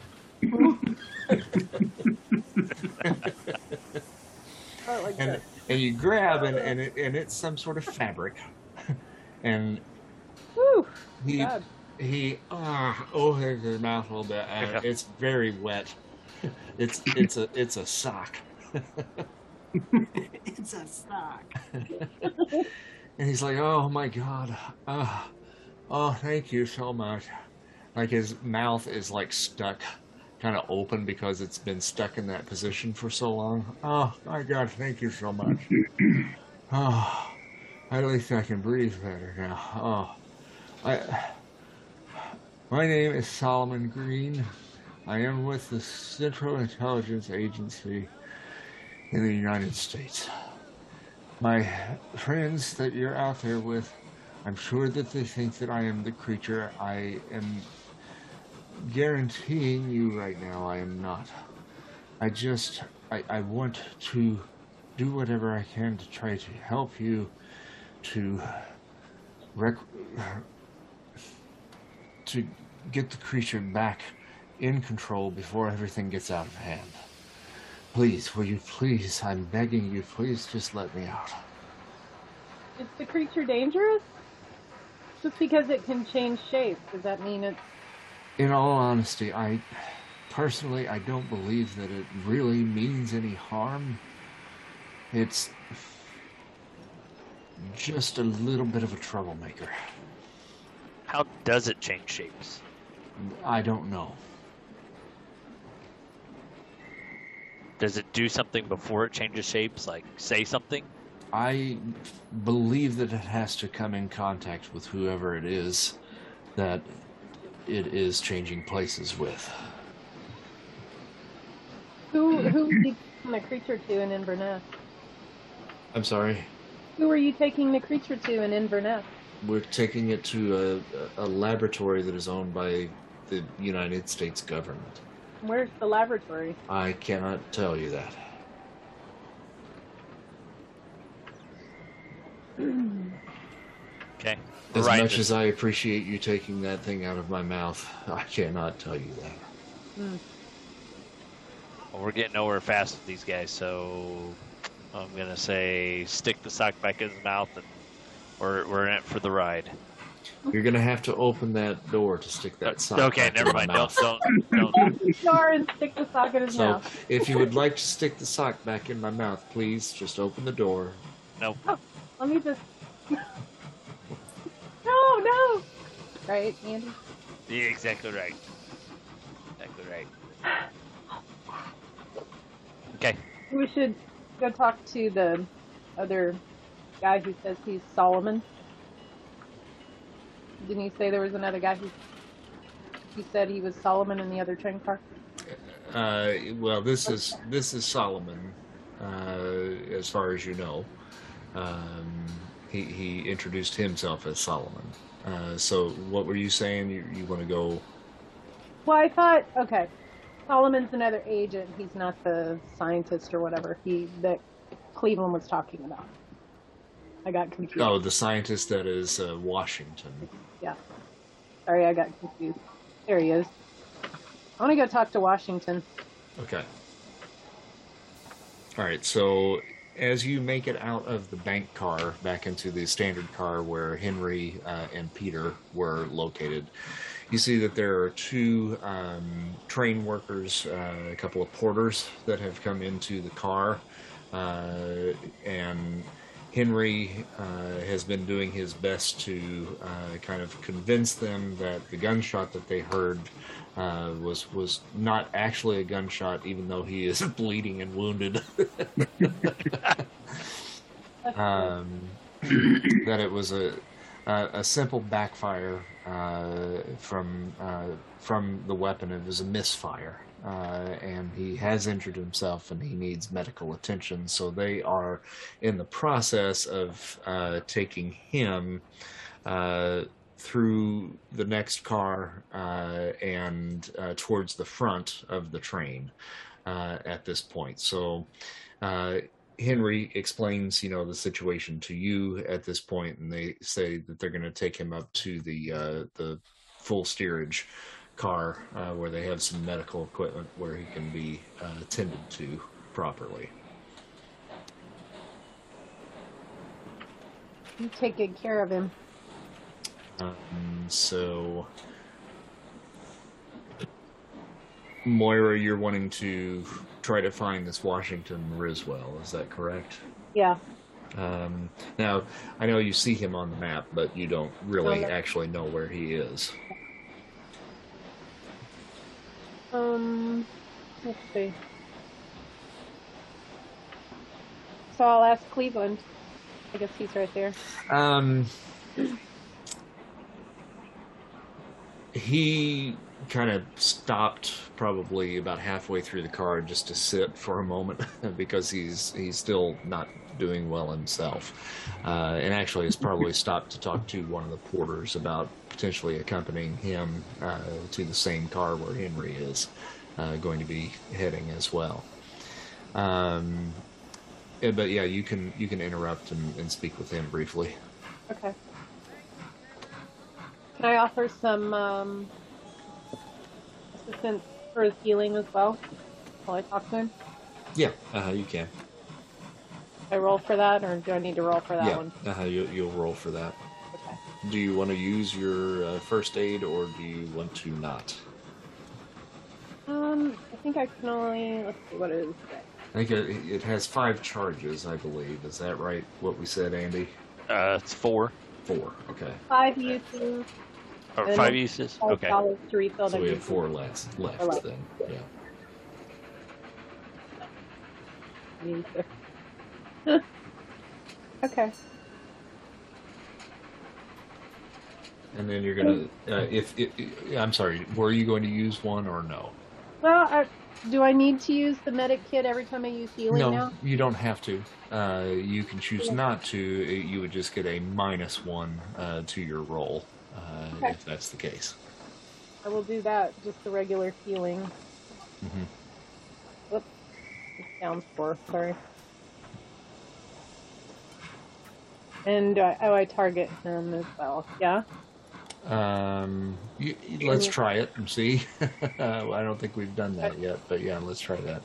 Oh, like and and you grab and and, it, and it's some sort of fabric, and Whew, he God. He ah oh, opens his mouth a little bit and Yeah. it's very wet. It's it's a it's a sock, it's a sock. and he's like, oh my god, oh, oh thank you so much. Like his mouth is like stuck, kind of open because it's been stuck in that position for so long. Oh my god, thank you so much. Oh, at least I can breathe better now. Oh, I. My name is Solomon Green. I am with the Central Intelligence Agency in the United States. My friends that you're out there with, I'm sure that they think that I am the creature. I am guaranteeing you right now I am not. I just, I, I want to do whatever I can to try to help you to rec- to get the creature back in control before everything gets out of hand. Please, will you please, I'm begging you, please just let me out. Is the creature dangerous? Just because it can change shape, does that mean it's In all honesty, I personally I don't believe that it really means any harm. It's just a little bit of a troublemaker. How does it change shapes? I don't know. Does it do something before it changes shapes? Like say something? I believe that it has to come in contact with whoever it is that it is changing places with. who who are you taking the creature to in Inverness? I'm sorry. Who are you taking the creature to in Inverness? We're taking it to a, a laboratory that is owned by the United States government. Where's the laboratory? I cannot tell you that. Okay. As Right. much as I appreciate you taking that thing out of my mouth, I cannot tell you that. Hmm. Well, we're getting nowhere fast with these guys, so I'm gonna say stick the sock back in his mouth, and we're we're in it for the ride. You're gonna have to open that door to stick that sock. okay, back never my mind. Don't don't don't. Jar and stick the sock in his So, mouth. if you would like to stick the sock back in my mouth, please just open the door. No. Oh, let me just. no, no. Right, Andy. Yeah, exactly right. Exactly right. Okay. We should go talk to the other guy who says he's Solomon. Didn't he say there was another guy who he said he was Solomon in the other train car? Uh, well, this is this is Solomon, uh, as far as you know. Um, he he introduced himself as Solomon. Uh, so, what were you saying? You you want to go? Well, I thought okay, Solomon's another agent. He's not the scientist or whatever he that Cleveland was talking about. I got confused. Oh, the scientist that is uh, Washington. Yeah. Sorry, I got confused. There he is. I want to go talk to Washington. Okay. All right. So as you make it out of the bank car back into the standard car where Henry uh, and Peter were located, you see that there are two um, train workers, uh, a couple of porters that have come into the car, uh, and Henry uh, has been doing his best to uh, kind of convince them that the gunshot that they heard uh, was was not actually a gunshot, even though he is bleeding and wounded. um, that it was a a, a simple backfire uh, from uh, from the weapon. It was a misfire. Uh, and he has injured himself and he needs medical attention. So they are in the process of uh, taking him uh, through the next car uh, and uh, towards the front of the train uh, at this point. So Henry explains, you know, the situation to you at this point, and they say that they're going to take him up to the the full steerage car uh, where they have some medical equipment where he can be uh, attended to properly. You take good care of him. Um, so, Moira, you're wanting to try to find this Washington Riswell, is that correct? Yeah. Um, now, I know you see him on the map, but you don't really actually know where he is. Um, let's see. So I'll ask Cleveland. I guess he's right there. Um, he kind of stopped probably about halfway through the car just to sit for a moment because he's he's still not doing well himself, uh, and actually has probably stopped to talk to one of the porters about potentially accompanying him uh, to the same car where Henry is uh, going to be heading as well. Um, yeah, but yeah, you can you can interrupt and, and speak with him briefly. Okay. Can I offer some um, assistance for his healing as well while I talk to him? Yeah, uh, you can. I roll for that, or do I need to roll for that yeah, one? uh, you, you'll roll for that. Okay. Do you want to use your uh, first aid or do you want to not? Um, I think I can only let's see what it is. I think it, it has five charges, I believe. Is that right? What we said, Andy? Uh, it's four Four. Okay. Five uses. Or And five then uses. Five Okay. dollars to refill So the we have four left, left left. then. Yeah. Uses. okay. And then you're gonna, uh, if, if I'm sorry, were you going to use one or no? Well, I, do I need to use the medic kit every time I use healing no, now? you don't have to. Uh, you can choose Yeah. not to. You would just get a minus one uh, to your roll uh, Okay. if that's the case. I will do that. Just the regular healing. hmm Whoops. Down four. Sorry. And uh, oh, I target him as well. Yeah. Um, you, let's try it and see. I don't think we've done that yet, but yeah, let's try that.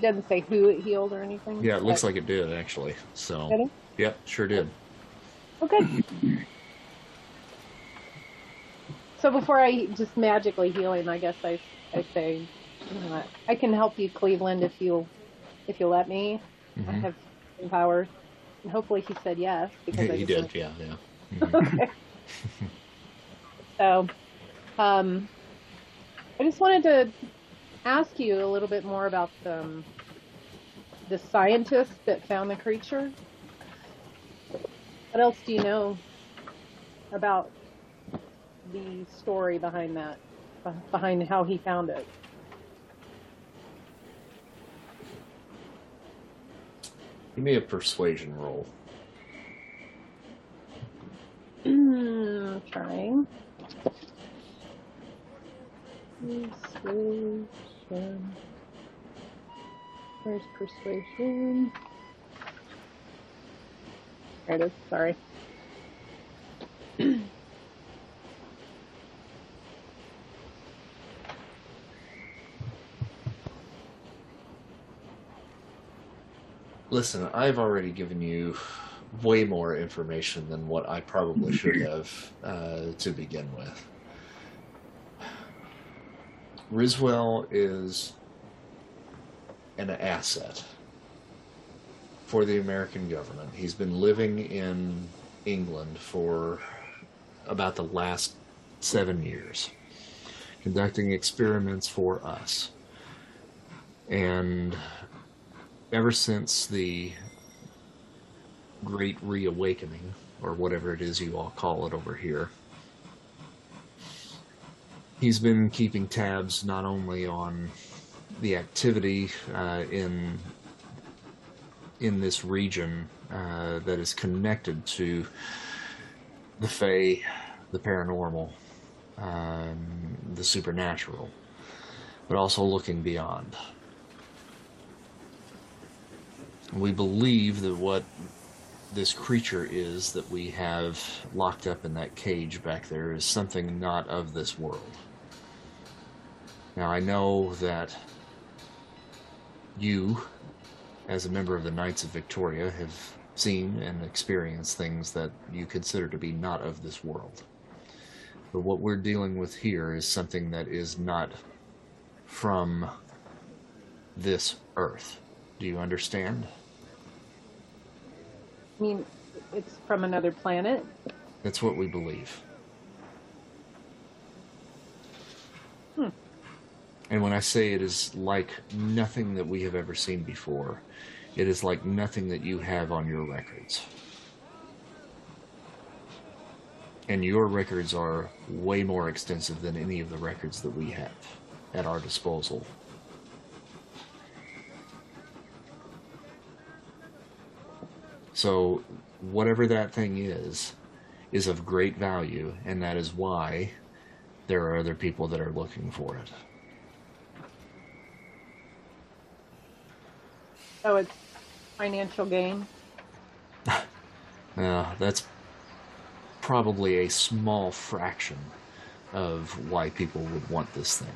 It doesn't say who it healed or anything. Yeah, it looks like it did actually. So, Did it? yep, sure did. Okay. So before I just magically heal him, I guess I I say, I can help you, Cleveland, if you if you let me. I Mhm. have some powers, and hopefully he said yes because I he just did. Yeah, yeah. Mhm. okay. so, um, I just wanted to ask you a little bit more about the, um, the scientist that found the creature. What else do you know about the story behind that, behind how he found it? Give me a persuasion roll. Mm, trying. Persuasion. Where's persuasion? There it is. Sorry. Listen, I've already given you way more information than what I probably should have uh, to begin with. Riswell is an asset for the American government. He's been living in England for about the last seven years, conducting experiments for us. And ever since the Great Reawakening, or whatever it is you all call it over here, he's been keeping tabs not only on the activity uh, in in this region uh, that is connected to the Fae, the paranormal, um, the supernatural, but also looking beyond. We believe that what this creature is that we have locked up in that cage back there is something not of this world. Now, I know that you, as a member of the Knights of Victoria, have seen and experienced things that you consider to be not of this world. But what we're dealing with here is something that is not from this earth. Do you understand? I mean, it's from another planet. That's what we believe. Hmm. And when I say it is like nothing that we have ever seen before, it is like nothing that you have on your records. And your records are way more extensive than any of the records that we have at our disposal. So, whatever that thing is, is of great value, and that is why there are other people that are looking for it. So it's financial gain. Uh, that's probably a small fraction of why people would want this thing.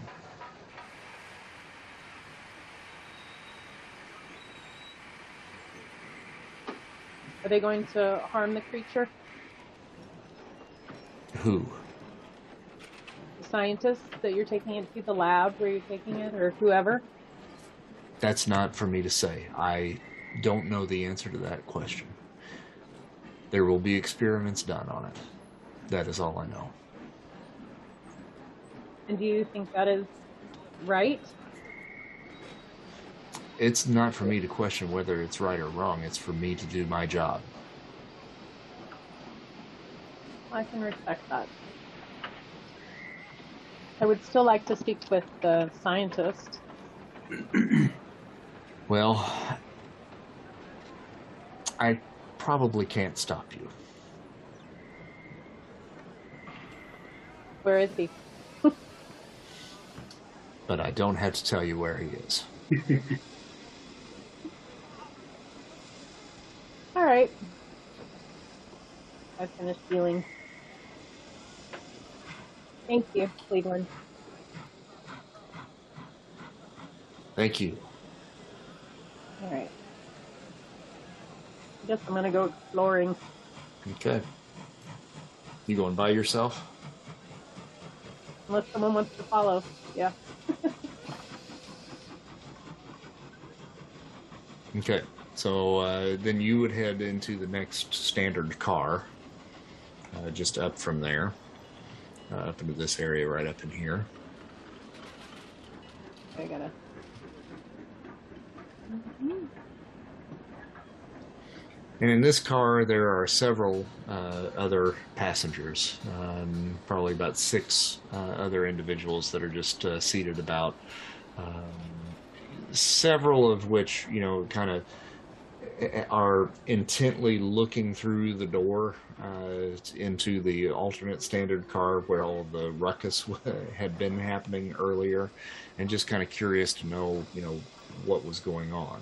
Are they going to harm the creature? Who? The scientists that you're taking it to the lab where you're taking it, or whoever? That's not for me to say. I don't know the answer to that question. There will be experiments done on it. That is all I know. And do you think that is right? It's not for me to question whether it's right or wrong. It's for me to do my job. I can respect that. I would still like to speak with the scientist. Well, I probably can't stop you. Where is he? But I don't have to tell you where he is. All right. I finished healing. Thank you, Cleveland. Thank you. All right. I guess I'm gonna go exploring. Okay. You going by yourself? Unless someone wants to follow. Yeah. Okay. So uh, then you would head into the next standard car, uh, just up from there, uh, up into this area right up in here. I gotta. And in this car, there are several uh, other passengers, um, probably about six uh, other individuals that are just uh, seated about. Um, several of which, you know, kind of are intently looking through the door uh, into the alternate standard car where all the ruckus had been happening earlier, and just kind of curious to know, you know, what was going on.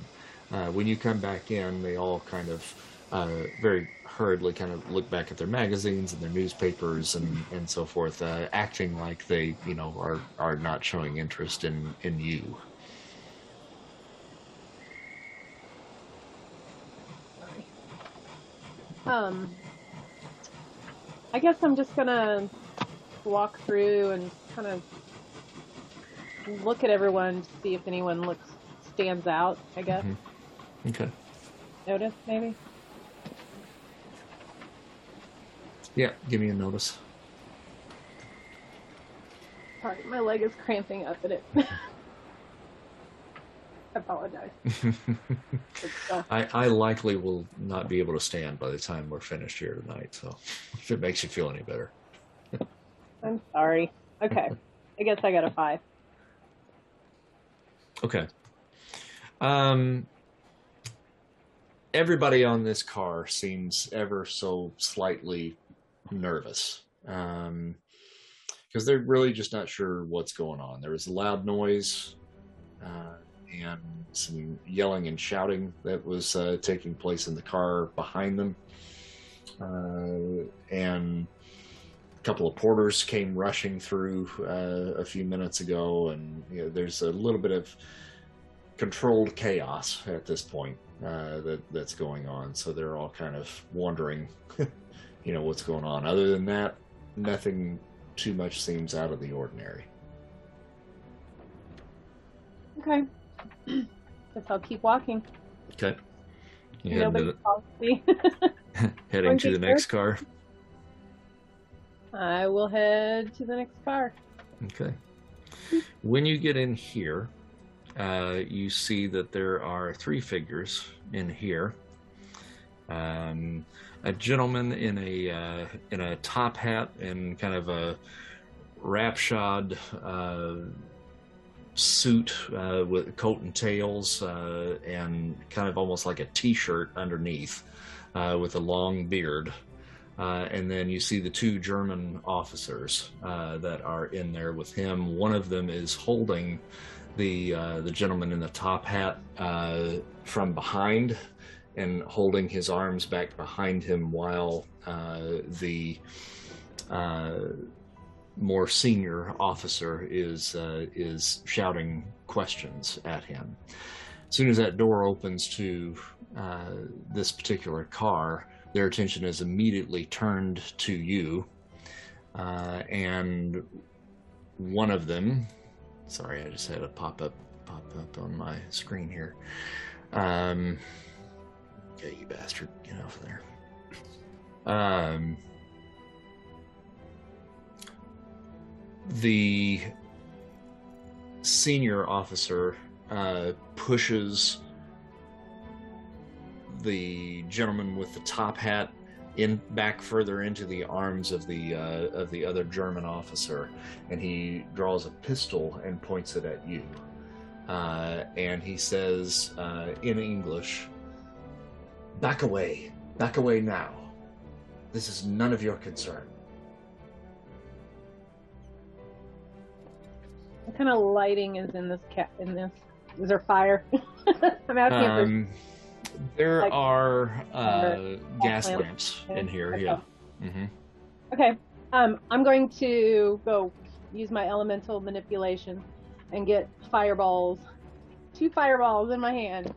Uh, when you come back in, they all kind of uh, very hurriedly kind of look back at their magazines and their newspapers and, and so forth, uh, acting like they, you know, are, are not showing interest in, in you. Um, I guess I'm just gonna walk through and kind of look at everyone to see if anyone looks stands out. I guess Mhm. Okay. notice maybe. Yeah, give me a notice. Sorry, my leg is cramping up at it. I apologize. I, I likely will not be able to stand by the time we're finished here tonight. So, if it makes you feel any better. I'm sorry. Okay. I guess I got a five. Okay. Um, everybody on this car seems ever so slightly nervous um, because they're really just not sure what's going on. There was a loud noise uh, and some yelling and shouting that was uh, taking place in the car behind them. Uh, and a couple of porters came rushing through uh, a few minutes ago, and you know, there's a little bit of controlled chaos at this point uh, that that's going on. So they're all kind of wondering, you know, what's going on. Other than that, nothing too much seems out of the ordinary. Okay. Guess I'll keep walking. Okay. You head Nobody into follows me. the- heading to the Going next car. I will head to the next car. Okay. When you get in here, uh, you see that there are three figures in here. Um, a gentleman in a uh, in a top hat and kind of a rapshod uh, suit uh, with coat and tails uh, and kind of almost like a t-shirt underneath with a long beard. Uh, and then you see the two German officers uh, that are in there with him. One of them is holding the uh, the gentleman in the top hat uh, from behind and holding his arms back behind him while uh, the uh, more senior officer is uh, is shouting questions at him. As soon as that door opens to uh, this particular car, their attention is immediately turned to you, and one of them. Sorry, I just had a pop up pop up on my screen here. Um, yeah, you bastard, get off of there. Um, the senior officer uh, pushes the gentleman with the top hat in back further into the arms of the uh, of the other German officer, and he draws a pistol and points it at you. Uh, and he says uh, in English, "Back away, back away now. This is none of your concern." What kind of lighting is in this cat? In this, is there fire? I'm asking Um, there Like- are uh, gas lamp- lamps in here. Okay. Yeah. hmm. Okay. Um, I'm going to go use my elemental manipulation and get fireballs. Two fireballs in my hand.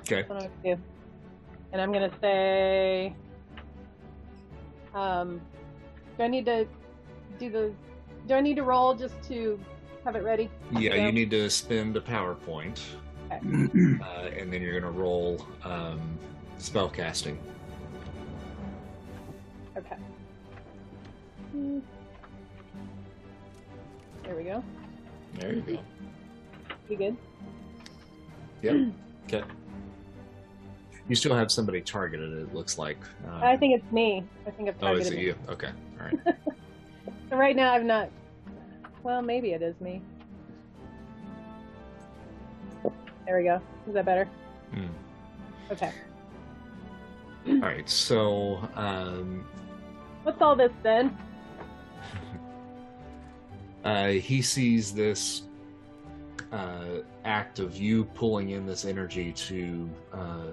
Okay. That's what I'm gonna do. And I'm gonna say, um, do I need to do the? Do I need to roll just to have it ready? Yeah, Yeah. you need to spend a PowerPoint, uh, and then you're gonna roll um, spell casting. Okay. There we go. There you go. You good? Yep. Okay. You still have somebody targeted. It looks like. Uh, I think it's me. I think I've Oh, is it me. you? Okay. All right. So right now I've not. Well, maybe it is me. There we go. Is that better? Hmm. Okay. All right. So um, What's all this then? uh, he sees this uh, act of you pulling in this energy to uh,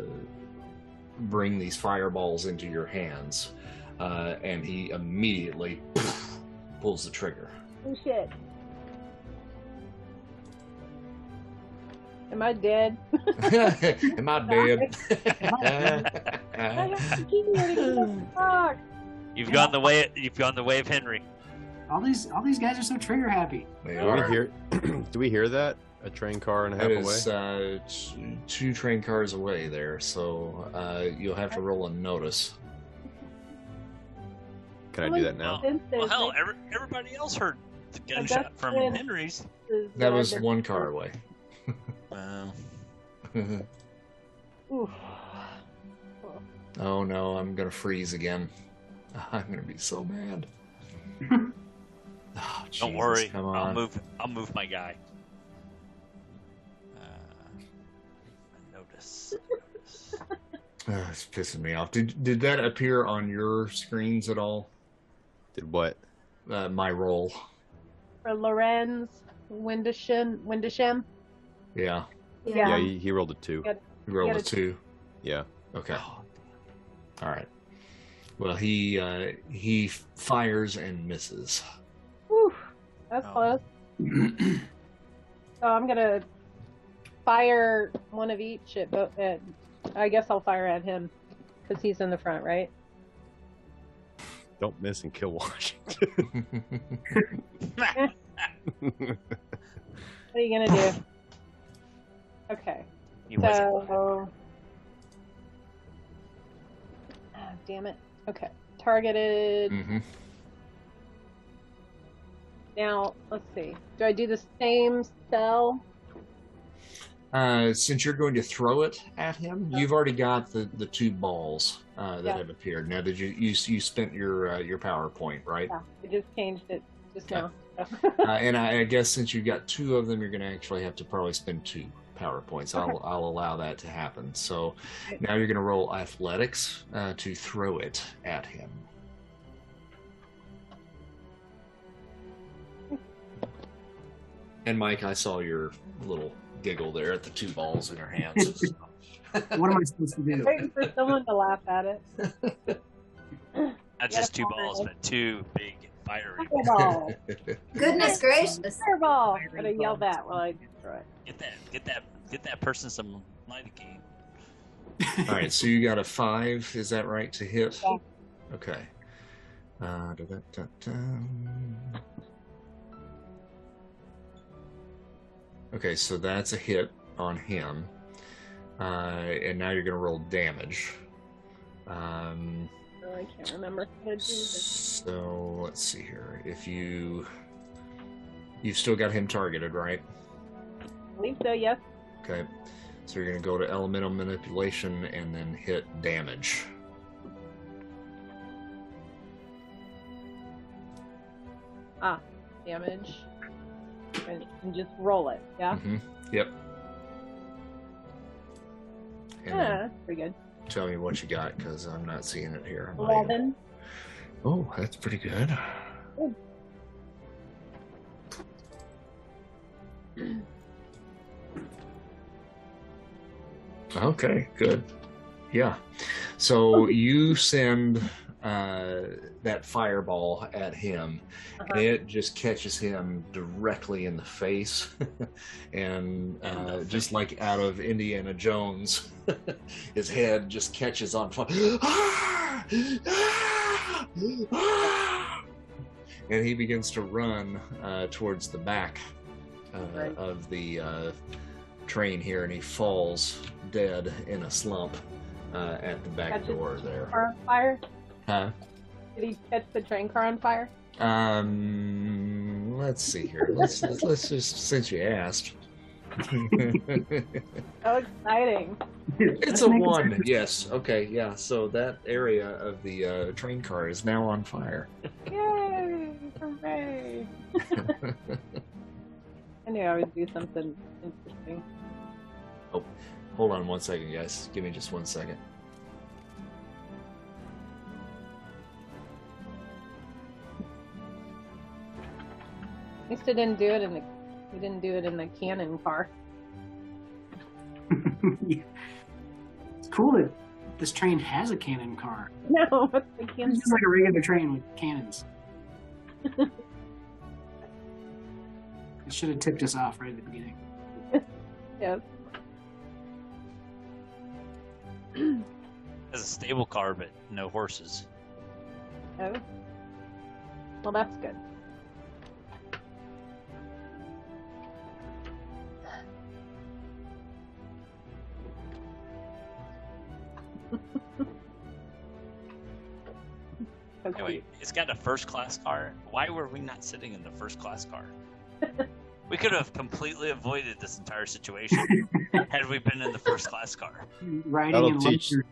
bring these fireballs into your hands, uh, and he immediately pulls the trigger. Oh shit. Am I dead? Am I dead? I have to keep it. Fuck. You've gone the way. You've gone the way of Henry. All these all these guys are so trigger happy. they Do we hear? do we hear that? A train car and a half away. is uh, two train cars away there, so uh, you'll have to roll a notice. Can I do that now? Well, hell, every, everybody else heard the gunshot from. Henry's. That was one car away. Well, Oof. oh no, I'm gonna freeze again. I'm gonna be so mad. Oh, don't worry. Come I'll move. I'll move my guy. Uh, notice. notice. Ah, it's pissing me off. Did did that appear on your screens at all? Did what? Uh, my role. For Lorenz Windisham, Windisham. Yeah, Yeah. Yeah, he, he rolled a two. Good. you rolled Yeah, a two. Yeah. Okay. All right. Well, he uh, he fires and misses. Whew, that's Oh. close. So I'm gonna fire one of each at both. At, I guess I'll fire at him because he's in the front, right? Don't miss and kill Washington. What are you gonna do? Okay. He. So. Ah, damn it. Okay. Targeted. Mm-hmm. Now, let's see. Do I do the same spell? Uh, since you're going to throw it at him, you've already got the, the two balls uh, that Yeah. have appeared. Now, did you you, you spent your uh, your PowerPoint right? Yeah, I just changed it just Okay. now. Uh, and I, I guess since you've got two of them, you're going to actually have to probably spend two PowerPoints. I'll I'll allow that to happen. So now you're going to roll athletics uh, to throw it at him. And Mike, I saw your little giggle there at the two balls in your hands. what am I supposed to do? Waiting for someone to laugh at it. Not just two balls, but two big fiery. Fireball! Goodness gracious. Fireball! I'm gonna yell that while I destroy it. Get that. Get that. Get that person some lidocaine. All right, so you got a five, is that right, to hit? Yeah. Okay. Uh, da-da-da-da. Okay, so that's a hit on him. Uh, and now you're going to roll damage. Um, Oh, I can't remember how to do this. so let's see here. If you. You've still got him targeted, right? Believe so, yes. Okay. So you're going to go to elemental manipulation and then hit damage. Ah, damage. And, and just roll it, yeah? hmm Yep. And Yeah, that's pretty good. tell me what you got because I'm not seeing it here. I'm not even- 11. Oh, that's pretty good. Okay, good. Yeah. So you send uh, that fireball at him, and Uh-huh. it just catches him directly in the face. and uh, just like out of Indiana Jones, his head just catches on fire. Ah! Ah! Ah! and he begins to run uh, towards the back uh, Right. of the uh, train here, and he falls dead in a slump uh, at the back Catches door there. Car on fire? Huh? Did he catch the train car on fire? Um, let's see here. Let's let's, let's just since you asked. So exciting. it's a one. Yes. Okay. Yeah. So that area of the uh, train car is now on fire. Yay! Hooray! I knew I would do something interesting. Oh, hold on one second, guys. Give me just one second. At least I didn't do it in the we didn't do it in the cannon car. Yeah. It's cool that this train has a cannon car. No, but the cannon. It's just like a regular train with cannons. it should have tipped us off right at the beginning. yes. Has a stable car, but no horses. Oh. Well that's good. So Anyway, it's got a first class car. Why were we not sitting in the first class car? We could have completely avoided this entire situation had we been in the first class car. Riding That'll in teach- luxury.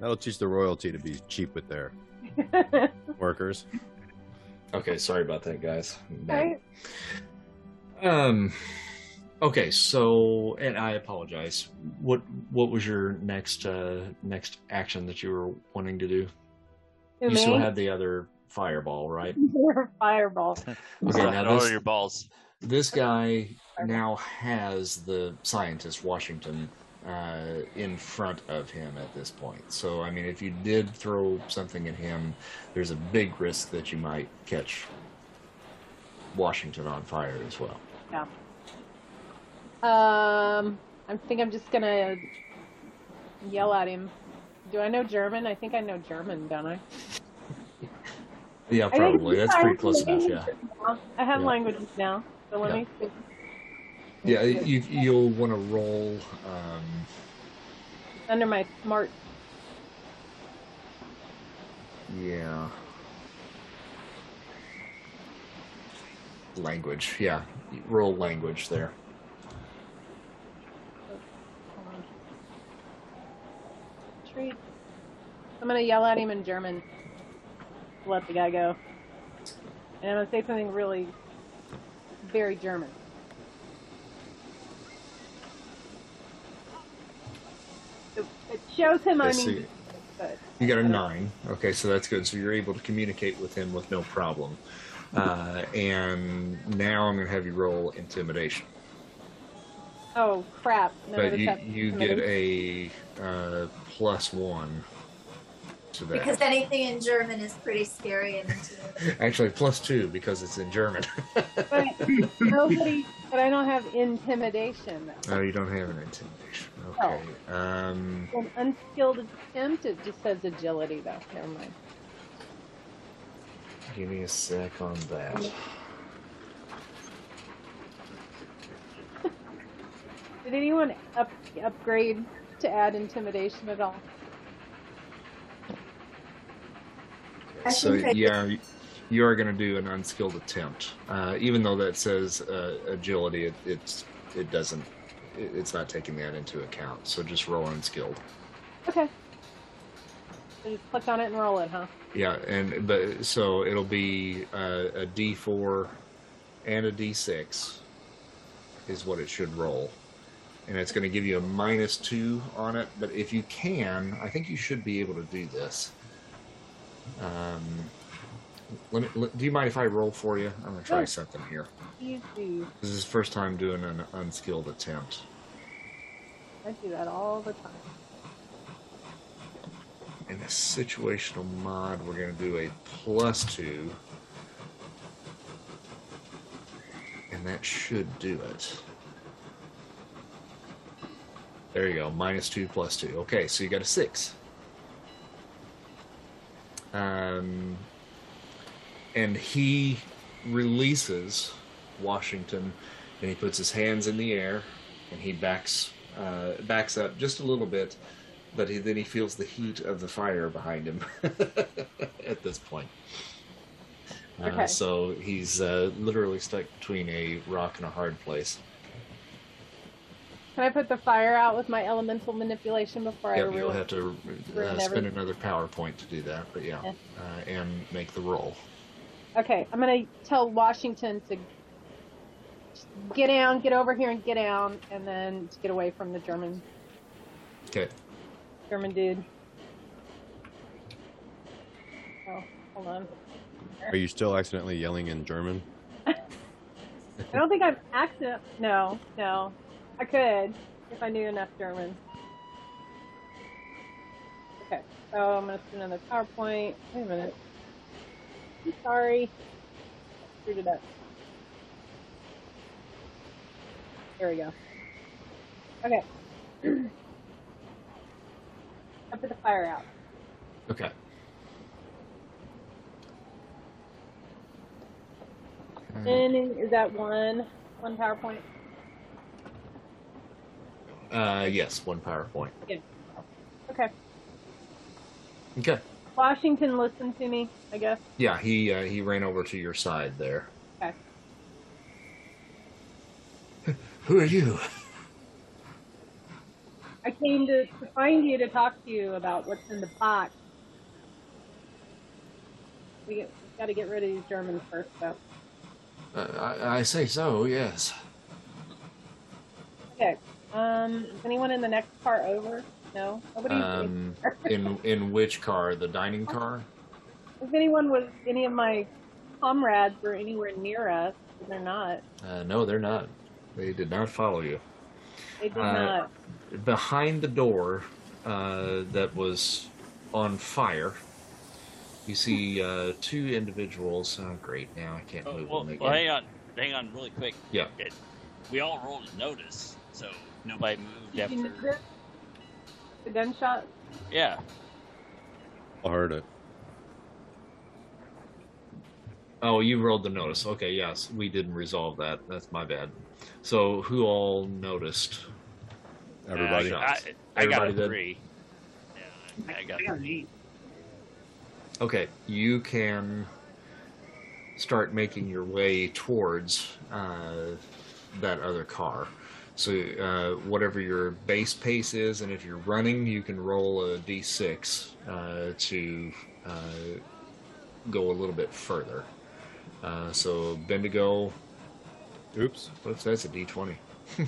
That'll teach the royalty to be cheap with their workers. Okay, sorry about that, guys. Right? Um. Okay, so and I apologize. What what was your next uh next action that you were wanting to do? Who, you still me? had the other fireball, right? Fireball. Okay, All now this, your balls. This guy now has the scientist Washington uh, in front of him at this point. So I mean, if you did throw something at him, there's a big risk that you might catch Washington on fire as well. Yeah. Um, I think I'm just gonna yell at him. Do I know German? I think I know German, don't I? Yeah, probably. it's That's pretty close enough. Yeah. I have Yeah. languages now, so let Yeah. me see. Yeah, you, you'll want to roll. Um, Under my smart. yeah. Language. Yeah. Roll language there. Treat. I'm gonna yell at him in German. Let the guy go. And I'm gonna say something really very German. It, it shows him I Let's mean but You got a nine. Okay, so that's good. So you're able to communicate with him with no problem. Uh, and now I'm going to have you roll intimidation. oh crap. Of But you, you get a uh, plus one that. Because anything in German is pretty scary and intimidating. Actually, plus two because it's in German. But nobody, but I don't have intimidation. Though. oh, you don't have an intimidation. Okay. Um, An unskilled attempt. It just says agility, though. Never mind. give me a sec on that. Did anyone up, upgrade to add intimidation at all? I So yeah, you- you are going to do an unskilled attempt, uh, even though that says uh, agility. It, it's it doesn't. It, it's not taking that into account. So just roll unskilled. Okay. So just click on it and roll it, huh? Yeah, and but so it'll be uh, a D four and a D six is what it should roll, and it's going to give you a minus two on it. But if you can, I think you should be able to do this. Um, let me. Do you mind if I roll for you? I'm going to try Sure. something here. Easy. This is the first time doing an unskilled attempt. I do that all the time. In a situational mod, we're going to do a plus two. And that should do it. There you go. Minus two, plus two. Okay, so you got a six. Um, and he releases Washington, and he puts his hands in the air, and he backs uh, backs up just a little bit, but he, then he feels the heat of the fire behind him at this point. Uh, so he's uh, literally stuck between a rock and a hard place. Can I put the fire out with my elemental manipulation before I Yep, you'll have to uh, spend everything. another PowerPoint to do that, but yeah, Yeah. Uh, and make the roll. Okay, I'm gonna tell Washington to get down, get over here, and get down, and then to get away from the German Okay. German dude. Oh, hold on. Are you still accidentally yelling in German? I don't think I'm accident. No, no. I could if I knew enough German. Okay, so I'm gonna send another PowerPoint. Wait a minute. I'm sorry. Screwed it up. There we go. Okay. I put the fire out. Okay. And is that one one PowerPoint? Uh, yes, one PowerPoint. Okay. Okay. Washington listened to me, I guess. Yeah, he uh, he ran over to your side there. Okay. Who are you? I came to, to find you to talk to you about what's in the box. We get, got to get rid of these Germans first, though. Uh, I, I say so, yes. Okay. Um, is anyone in the next car over? No. Nobody. Um, in in which car? The dining car? if anyone was any of my comrades were anywhere near us, they're not. Uh, no, they're not. They did not follow you. They did Uh, not. Behind the door uh, that was on fire, you see uh, two individuals. Oh, great! Now I can't Oh, move well, them again. well, hang on, hang on, really quick. Yeah. Okay. We all rolled a notice, so nobody moved Did you after. notice the gunshot? Yeah. I heard it. Oh, you rolled the notice. Okay, yes, we didn't resolve that. That's my bad. So, who all noticed? Everybody. Uh, I, Shots. I, I got a did? three. Yeah, I got an eight. Okay, you can start making your way towards uh, that other car. So, uh, whatever your base pace is, and if you're running, you can roll a d6 uh, to uh, go a little bit further. Uh, so, Bendigo, Oops. what's that's a d20.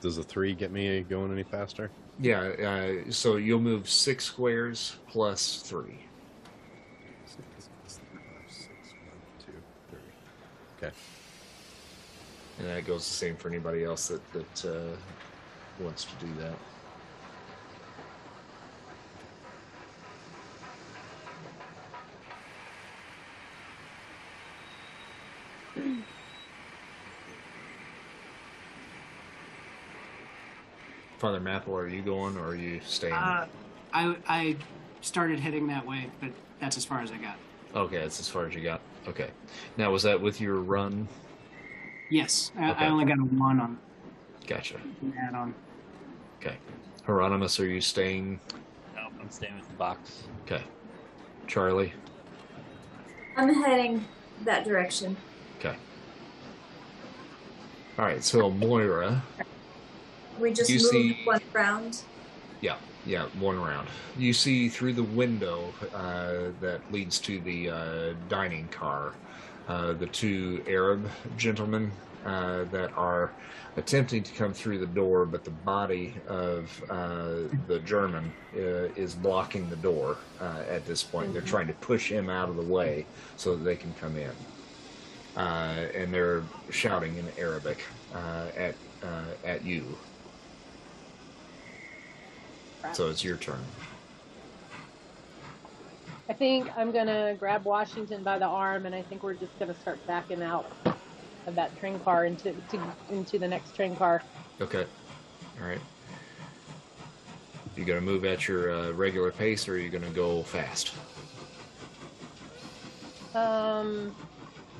Does a three get me going any faster? Yeah, uh, so you'll move six squares plus three. Six, six, one, two, three. Okay. And that goes the same for anybody else that, that uh, wants to do that. Father Mapple, are you going or are you staying? Uh, I I started heading that way, but that's as far as I got. okay, that's as far as you got. Okay. Now, was that with your run? Yes, I, Okay. I only got a one on Gotcha. the add-on. Okay. Hieronymus, are you staying? Nope, I'm staying with the box. Okay. Charlie? I'm heading that direction. Okay. All right, so Moira, We just You moved see- one round. yeah, yeah, one round. You see through the window uh, that leads to the uh, dining car uh, the two Arab gentlemen uh, that are attempting to come through the door, but the body of uh, the German uh, is blocking the door uh, at this point. They're trying to push him out of the way so that they can come in. Uh, and they're shouting in Arabic uh, at uh, at you. So it's your turn. I think I'm gonna grab Washington by the arm, and I think we're just gonna start backing out of that train car into to, into the next train car. Okay. All right. You gonna move at your uh, regular pace, or are you gonna go fast? Um,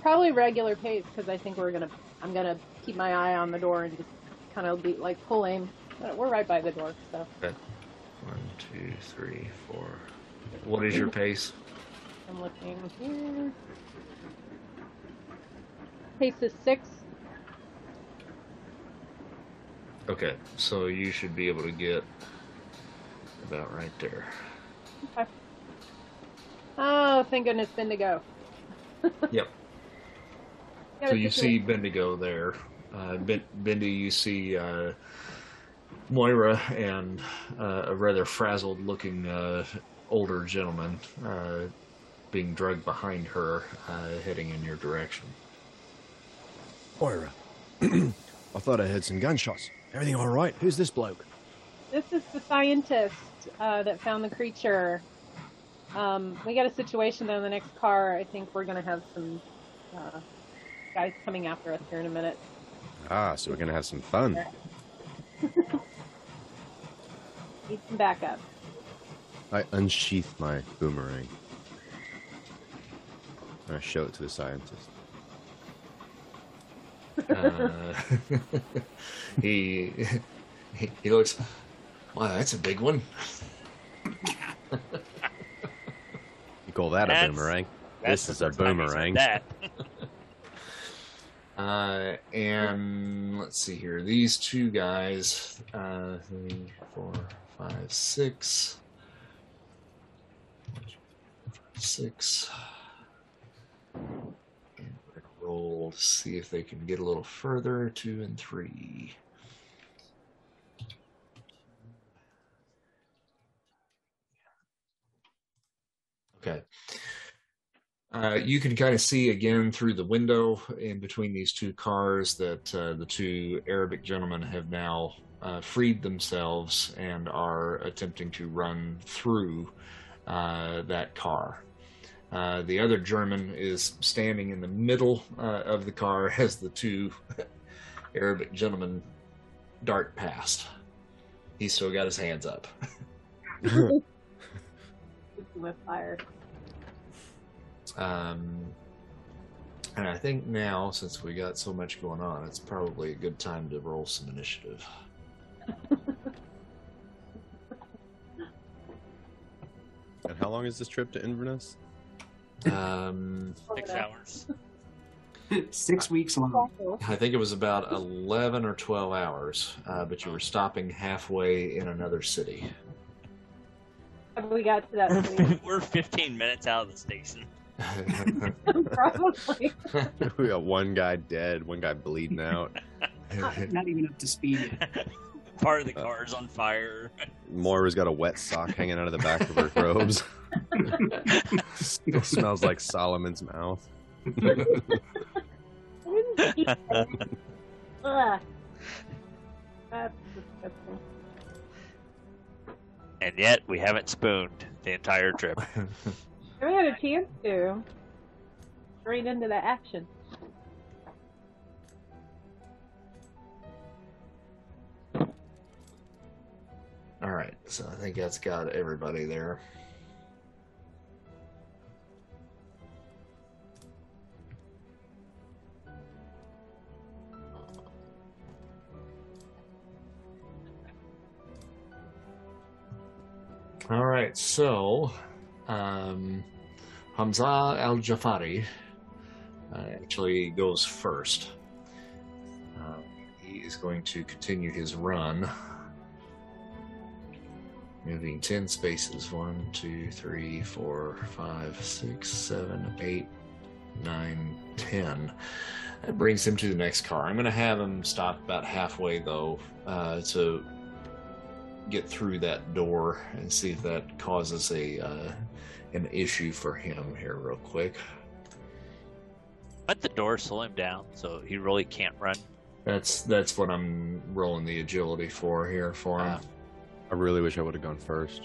probably regular pace because I think we're gonna. I'm gonna keep my eye on the door and just kind of be like aim. We're right by the door, so One, two, three, four. What is your pace? I'm looking here. Pace is six. Okay, so you should be able to get about right there. Oh, thank goodness, Bendigo. Yep. So you see Bendigo there. Uh, ben- Bendy, you see uh, Moira and uh, a rather frazzled looking uh, older gentleman uh, being dragged behind her, uh, heading in your direction. Moira. I thought I heard some gunshots. Everything all right? Who's this bloke? This is the scientist uh, that found the creature. Um, we got a situation though in the next car. I think we're gonna have some uh, guys coming after us here in a minute. Ah, so we're gonna have some fun. Need some backup. I unsheath my boomerang. And I show it to the scientist. Uh, he, he he looks. Wow, that's a big one. you call that a boomerang. This is a first time you said boomerang. That. Uh, and let's see here. These two guys, uh, three, four, five, six, six. And we're gonna roll to see if they can get a little further. Two and three. Okay. Uh, you can kind of see again through the window in between these two cars that uh, the two Arabic gentlemen have now uh, freed themselves and are attempting to run through uh, that car. Uh, the other German is standing in the middle uh, of the car as the two Arabic gentlemen dart past. He's still got his hands up. With fire. Um, and I think now, since we got so much going on, it's probably a good time to roll some initiative. And how long is this trip to Inverness? Um, Six hours. Six weeks long. I think it was about 11 or 12 hours, uh, but you were stopping halfway in another city. We got to that point? We're 15 minutes out of the station. Probably. we got one guy dead, one guy bleeding out. Not even up to speed yet. Part of the uh, car's on fire. Moira's got a wet sock hanging out of the back of her robes. Still smells like Solomon's mouth. I didn't eat it. Ugh. That's disgusting. And yet, we haven't spooned the entire trip. I haven't had a chance to. Straight into the action. All right, so I think that's got everybody there. All right, so um, Hamza Al Jafari uh, actually goes first. Uh, he is going to continue his run moving 10 spaces. 1 2 3 4 5 6 7 8 9 10 that brings him to the next car. I'm going to have him stop about halfway though uh, to get through that door and see if that causes a uh, an issue for him here real quick. Let the door slow him down so he really can't run. that's that's what i'm rolling the agility for here for him. Ah. I really wish I would have gone first.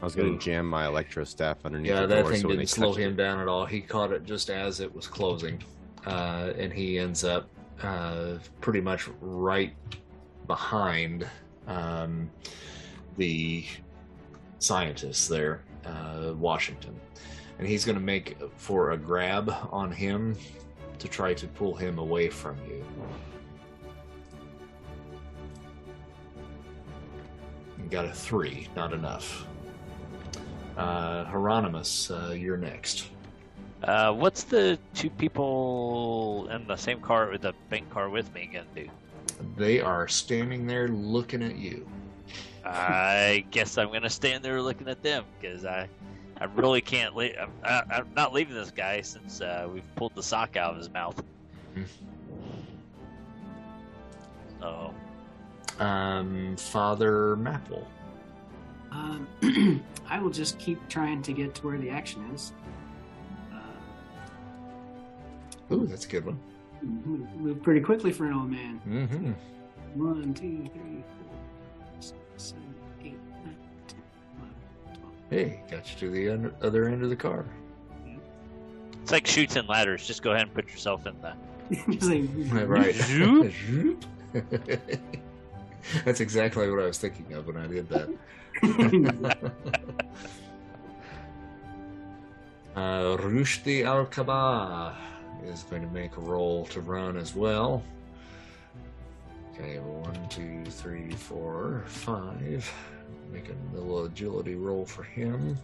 I was going to jam my electro staff underneath Yeah, the that thing so didn't slow him it- down at all. He caught it just as it was closing, uh, and he ends up uh, pretty much right behind um, the scientist there, uh, Washington, and he's going to make for a grab on him to try to pull him away from you. Got a three, not enough. Uh, Hieronymus, uh, you're next. Uh, what's the two people in the same car with the bank car with me gonna do? They are standing there looking at you. I guess I'm gonna stand there looking at them because I, I really can't. leave. I'm, I, I'm not leaving this guy since uh, we've pulled the sock out of his mouth. Hmm. So Um, Father Mapple. Um, I will just keep trying to get to where the action is. Uh, Ooh, that's a good one. move, move pretty quickly for an old man. Mm-hmm. One, two, three, four, six, seven, eight, nine, ten, eleven, twelve. Hey, got you to the under, other end of the car. it's like Chutes and Ladders. Just go ahead and put yourself in the. Like, right. That's exactly what I was thinking of when I did that. uh, Rushdi Al Kaba is going to make a roll to run as well. Okay, one, two, three, four, five. Make a little agility roll for him.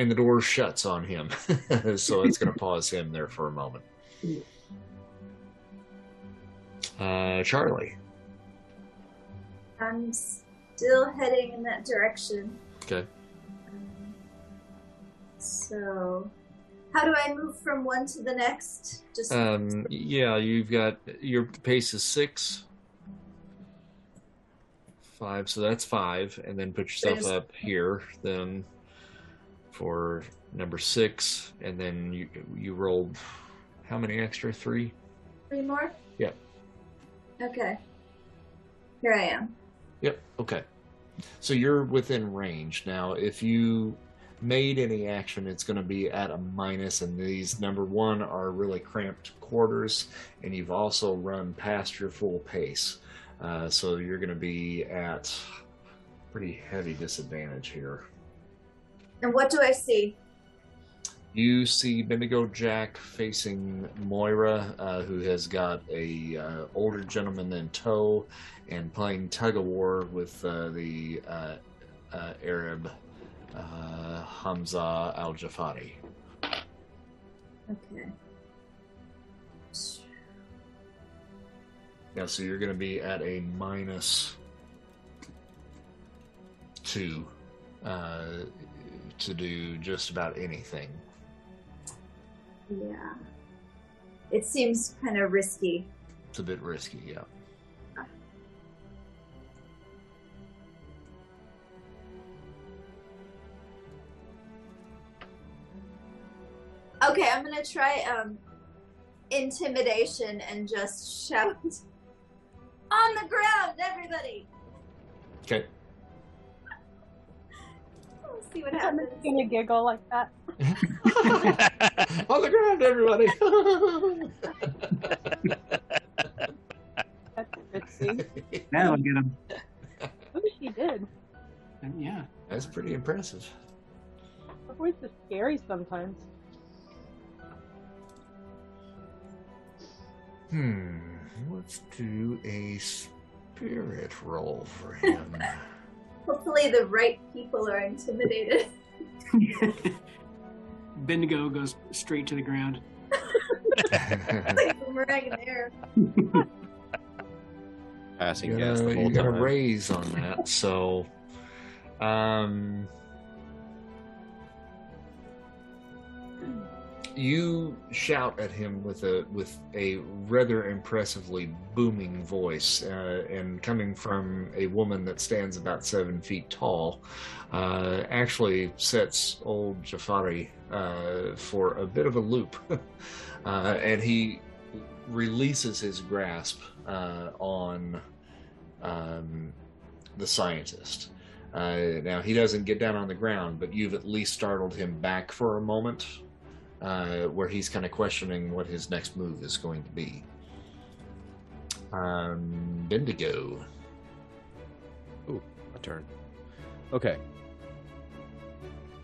And the door shuts on him. so it's going to pause him there for a moment. Uh, Charlie. I'm still heading in that direction. Okay. Um, so, how do I move from one to the next? Just Um, yeah, you've got your pace is six, five, so that's five, and then put yourself up here then for number six, and then you you rolled how many extra? Three. three more. Yep. Okay. Here I am. Yep. Okay. So you're within range now. If you made any action, it's going to be at a minus, and these number one are really cramped quarters, and you've also run past your full pace. Uh, so you're going to be at pretty heavy disadvantage here. And what do I see? You see Bendigo Jack facing Moira, uh, who has got a uh, older gentleman in tow, and playing tug of war with uh, the uh, uh, Arab uh, Hamza Al Jafari. Okay. Yeah, so you're going to be at a minus two uh, to do just about anything. Yeah. It seems kind of risky. It's a bit risky, yeah. Okay, I'm gonna try um intimidation and just shout on the ground, everybody. Okay. We'll see what I'm happens. gonna giggle like that. On the ground, everybody! That's ritzy. That'll get him. Oh, she did. Yeah. That's pretty impressive. Her voice is scary sometimes. Hmm. Let's do a spirit roll for him. Hopefully, the right people are intimidated. Bendigo goes straight to the ground. It's like boomerang in the air. Passing you gas got the a, whole you got a raise on that, so um, you shout at him with a with a rather impressively booming voice, uh, and coming from a woman that stands about seven feet tall, uh, actually sets old Jafari uh, for a bit of a loop, uh, and he releases his grasp uh, on um, the scientist. Uh, now he doesn't get down on the ground, but you've at least startled him back for a moment, uh, where he's kind of questioning what his next move is going to be. Um, Bendigo. Ooh, my turn. Okay.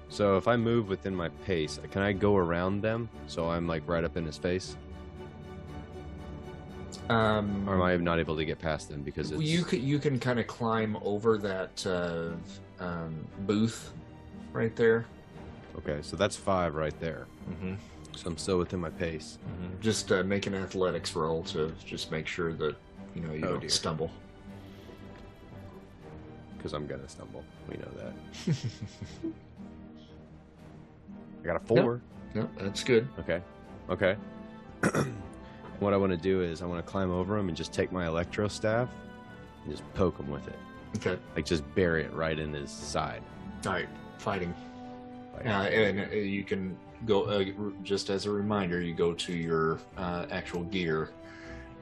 So if I move within my pace, can I go around them so I'm like right up in his face, Um, or am I not able to get past them because it's You can you can kind of climb over that uh, um, booth right there. Okay? So that's five right there. Mm-hmm. So I'm still within my pace. Just uh, make an athletics roll to just make sure that you know you Oh, don't dear. stumble. because I'm gonna stumble. We know that. I got a four. no, that's good. Okay. Okay. what I want to do is I want to climb over him and just take my electro staff and just poke him with it. Okay. Like just bury it right in his side. All right. Fighting. Like, Uh, and uh, you can go uh, just as a reminder. You go to your uh, actual gear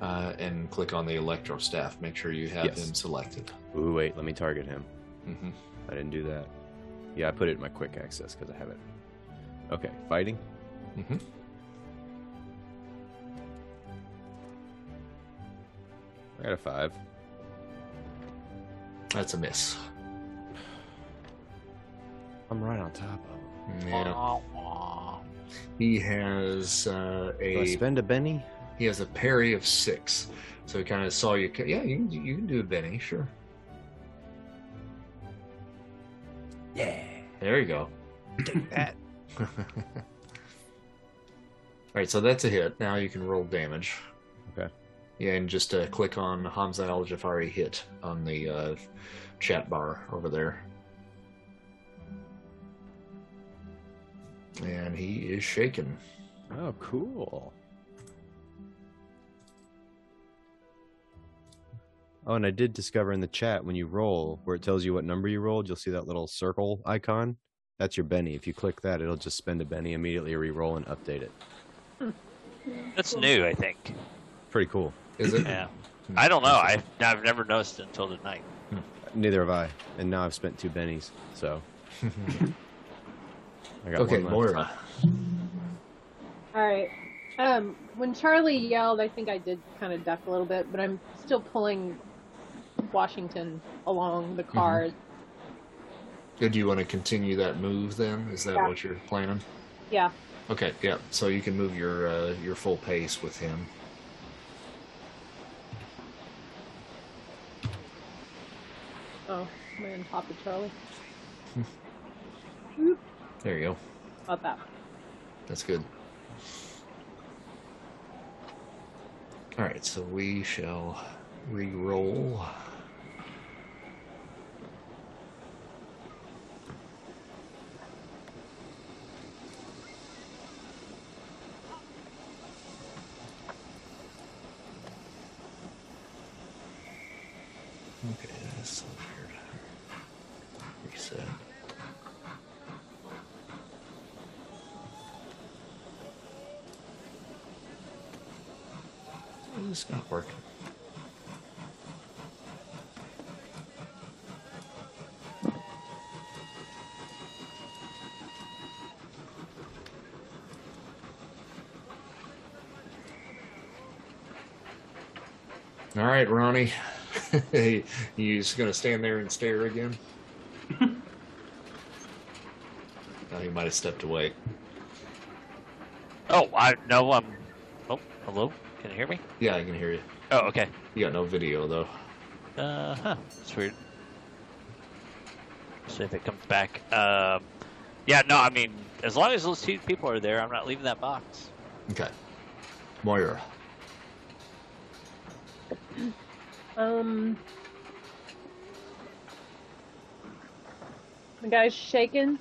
uh, and click on the electro staff. Make sure you have Yes. him selected. Ooh, wait, let me target him. hmm I didn't do that. Yeah, I put it in my quick access because I have it. Okay, fighting. Mm-hmm. I got a five. That's a miss. I'm right on top of him. Yeah. He has uh, Do I a spend a Benny? he has a parry of six. So he kind of saw you. Yeah, you can, you can do a Benny, sure. Yeah. There you go. Take that. All right, so that's a hit. Now you can roll damage. Okay. Yeah, and just uh, click on Hamza Al Jafari hit on the uh, chat bar over there. And he is shaken. Oh, cool. Oh, and I did discover in the chat when you roll, where it tells you what number you rolled, you'll see that little circle icon. That's your Benny. If you click that, it'll just spend a Benny immediately, re-roll, and update it. That's new, I think. Pretty cool. Is it? Yeah. I don't know. I've, I've never noticed it until tonight. Neither have I. And now I've spent two bennies, so I got okay, one left. Moira. All right. Um, when Charlie yelled, I think I did kind of duck a little bit, but I'm still pulling Washington along the cars. Do you want to continue that move then? Is that Yeah. what you're planning? Yeah. Okay, yeah. So you can move your uh, your full pace with him. Oh, am I on top of Charlie? There you go. About that. That's good. All right, so we shall re-roll. Okay, that's so weird. Reset. It's not working. All right, Ronnie. you just gonna stand there and stare again? oh, he might have stepped away. Oh, I no, I'm. Oh, hello. Can you hear me? Yeah, I can hear you. Oh, okay. You got no video though. Uh huh. It's weird. See if it comes back. Um. Yeah. No. I mean, as long as those two people are there, I'm not leaving that box. Okay. Moira. Um, the guy's shaking.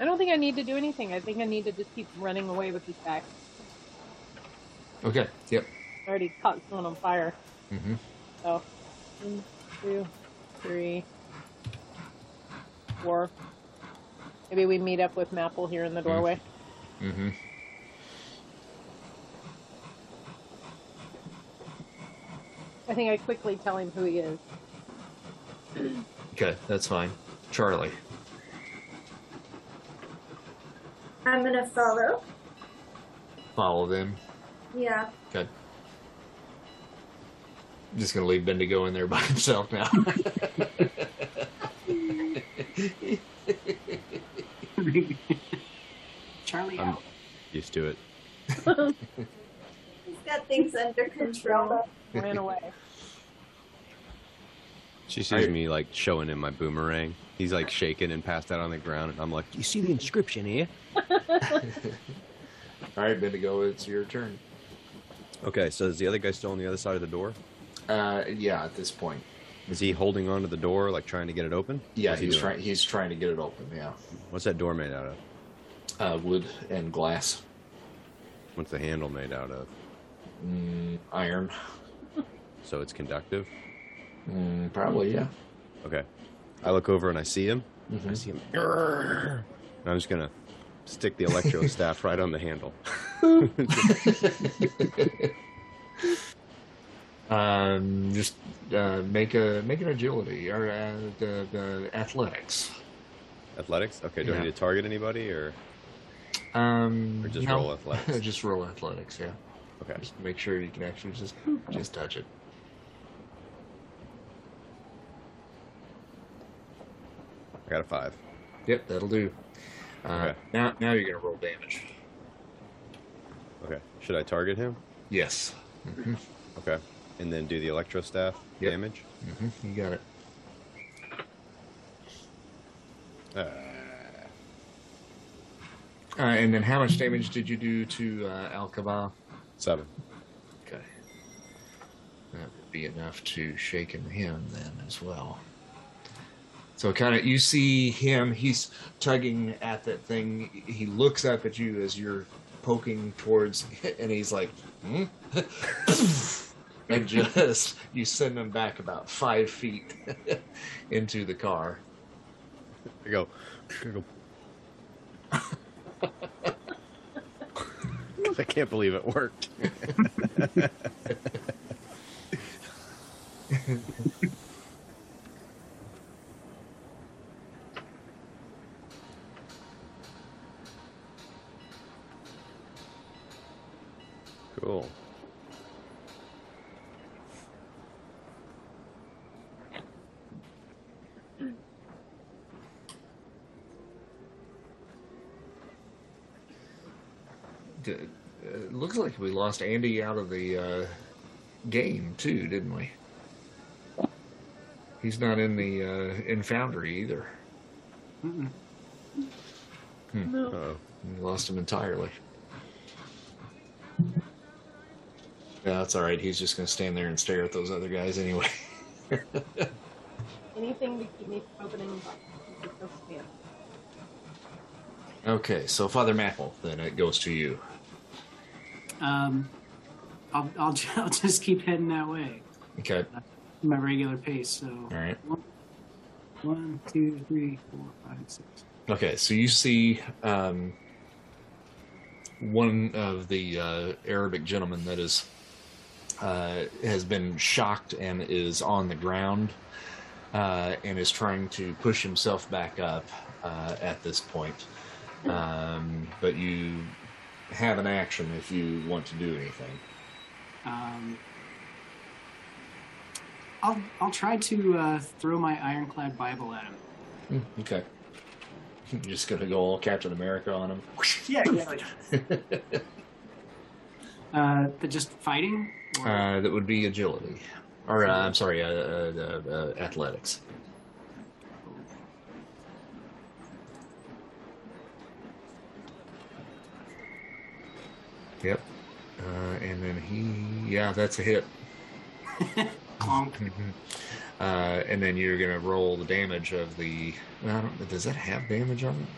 I don't think I need to do anything. I think I need to just keep running away with this guy. Okay. Yep. I already caught someone on fire. Mm-hmm. So, one, two, three, four. Maybe we meet up with Mapple here in the doorway. Mm-hmm. I think I quickly tell him who he is. Okay, that's fine. Charlie. I'm gonna follow. Follow them. Yeah. Okay. I'm just gonna leave Bendigo in there by himself now. Charlie I'm out. used to it. He's got things under control. Ran away. She sees me like showing him my boomerang. He's like shaking and passed out on the ground, and I'm like, "You see the inscription here?" All right, Bendigo, it's your turn. Okay, so is the other guy still on the other side of the door? Uh, yeah, at this point. Is he holding onto the door, like trying to get it open? Yeah, What's he's trying. He's trying to get it open. Yeah, What's that door made out of? uh, wood and glass, What's the handle made out of? mm, iron. So it's conductive. Mm, probably, yeah. Okay. I look over and I see him. I Mhm. see him. I'm just gonna stick the electro staff right on the handle. um, just uh, make a make an agility or uh, the, the athletics. Athletics. Okay. Do I need to target anybody or? Um, Or just no. roll athletics? just roll athletics. Yeah. Okay. Just make sure you can actually just just touch it. I got a five. Yep, that'll do. Uh, Okay. Now, now you're gonna roll damage. Okay. Should I target him? Yes. hmm Okay. And then do the electro staff Yep. damage. hmm You got it. Uh, Uh, and then how much damage did you do to uh, Al? Seven. Okay. That would be enough to shaken him then as well. So kind of you see him, he's tugging at that thing. He looks up at you as you're poking towards and he's like, hmm? and just you send him back about five feet into the car. I go. I go. I can't believe it worked. Cool. D- It looks like we lost Andy out of the uh, game too, didn't we? He's not in the uh, in Foundry either. Mm-mm. No. Uh-oh. We lost him entirely. Yeah, that's all right. He's just going to stand there and stare at those other guys anyway. Anything to keep me from opening boxes. is okay, so Father Mapple, then it goes to you. Um, I'll, I'll, I'll just keep heading that way, Okay, my regular pace. So all right. one, one, two, three, four, five, six. Okay, so you see um, one of the uh, Arabic gentlemen that is uh, has been shocked and is on the ground uh, and is trying to push himself back up uh, at this point. Um, but you have an action if you want to do anything. Um, I'll I'll try to uh, throw my ironclad Bible at him. Okay. You're just gonna go all Captain America on him. Yeah, yeah. uh, but just fighting. Uh, that would be agility, or uh, I'm sorry, uh, uh, uh, uh, athletics. Yep. Uh, and then he, yeah, that's a hit. Uh, and then you're gonna roll the damage of the. I don't, does that have damage on it?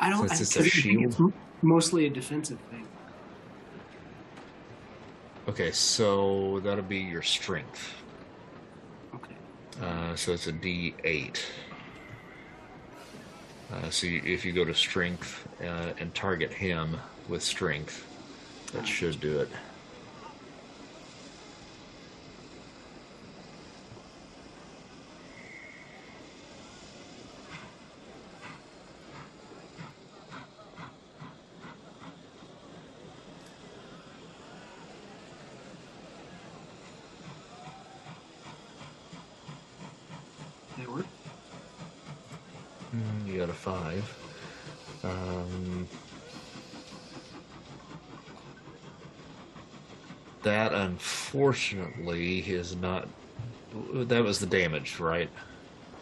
I don't. Since I it's a think shield? It's mostly a defensive thing. Okay, so that'll be your strength. Okay. Uh, so it's a D8. Uh, so you, if you go to strength uh, and target him with strength, that should do it. That work. Mm, You got a five. Um, that unfortunately is not. That was the damage, right?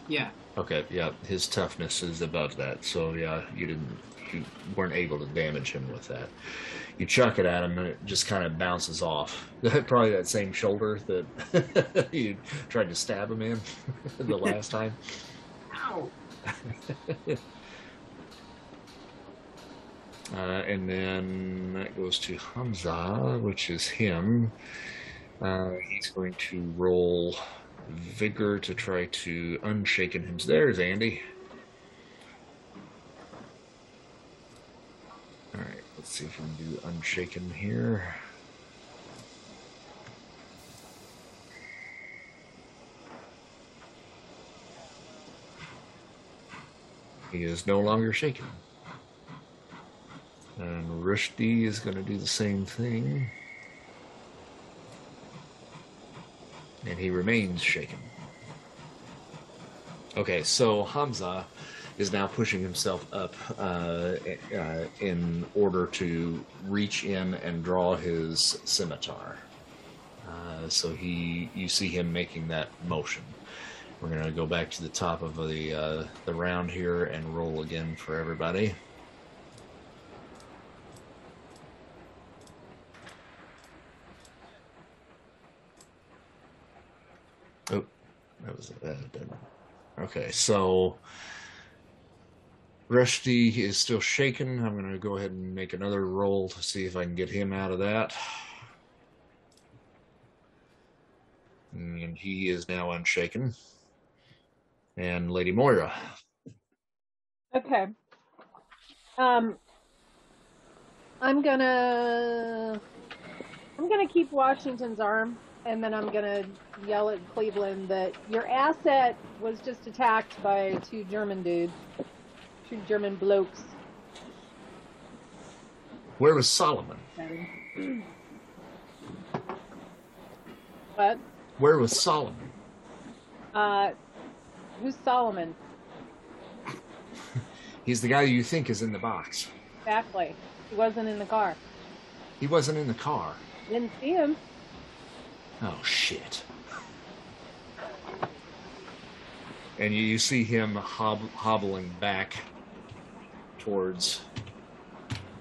Yeah. Okay, yeah, his toughness is above that, so yeah, you didn't, you weren't able to damage him with that. You chuck it at him, and it just kind of bounces off. Probably that same shoulder that you tried to stab him in the last time. Ow. Uh, and then that goes to Hamza, which is him. Uh, he's going to roll vigor to try to unshaken him. There's Andy. All right, let's see if we can do unshaken here. He is no longer shaken. And Rushdie is going to do the same thing. And he remains shaken. Okay, so Hamza is now pushing himself up uh, uh, in order to reach in and draw his scimitar. Uh, so he, you see him making that motion. We're to go back to the top of the uh, the round here and roll again for everybody. Uh, doesn't- Okay, so Rushdie is still shaken. I'm going to go ahead and make another roll to see if I can get him out of that. And he is now unshaken. And Lady Moira. Okay. Um, I'm gonna I'm gonna keep Washington's arm, and then I'm gonna yell at Cleveland that your asset was just attacked by two German dudes, two German blokes. Where was Solomon? What? Where was Solomon? Uh, who's Solomon? He's the guy you think is in the box. Exactly. He wasn't in the car. He wasn't in the car. Didn't see him. Oh shit! And you, you see him hob- hobbling back towards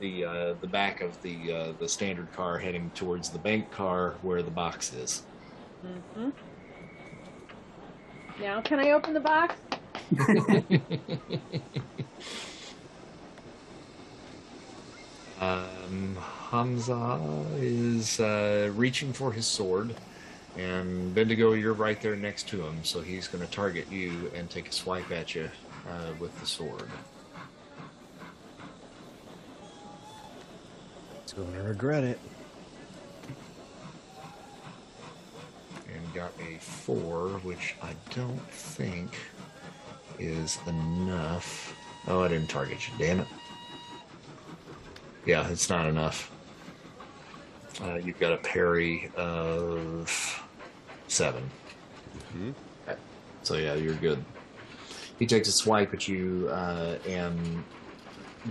the uh, the back of the uh, the standard car, heading towards the bank car where the box is. hmm Now, can I open the box? Um, Hamza is uh, reaching for his sword, and Bendigo, you're right there next to him, so he's going to target you and take a swipe at you uh, with the sword. He's going to regret it. And got a four, which I don't think is enough. Oh, I didn't target you, damn it. Yeah, it's not enough. Uh, you've got a parry of seven. Okay. So yeah, you're good. He takes a swipe at you uh, and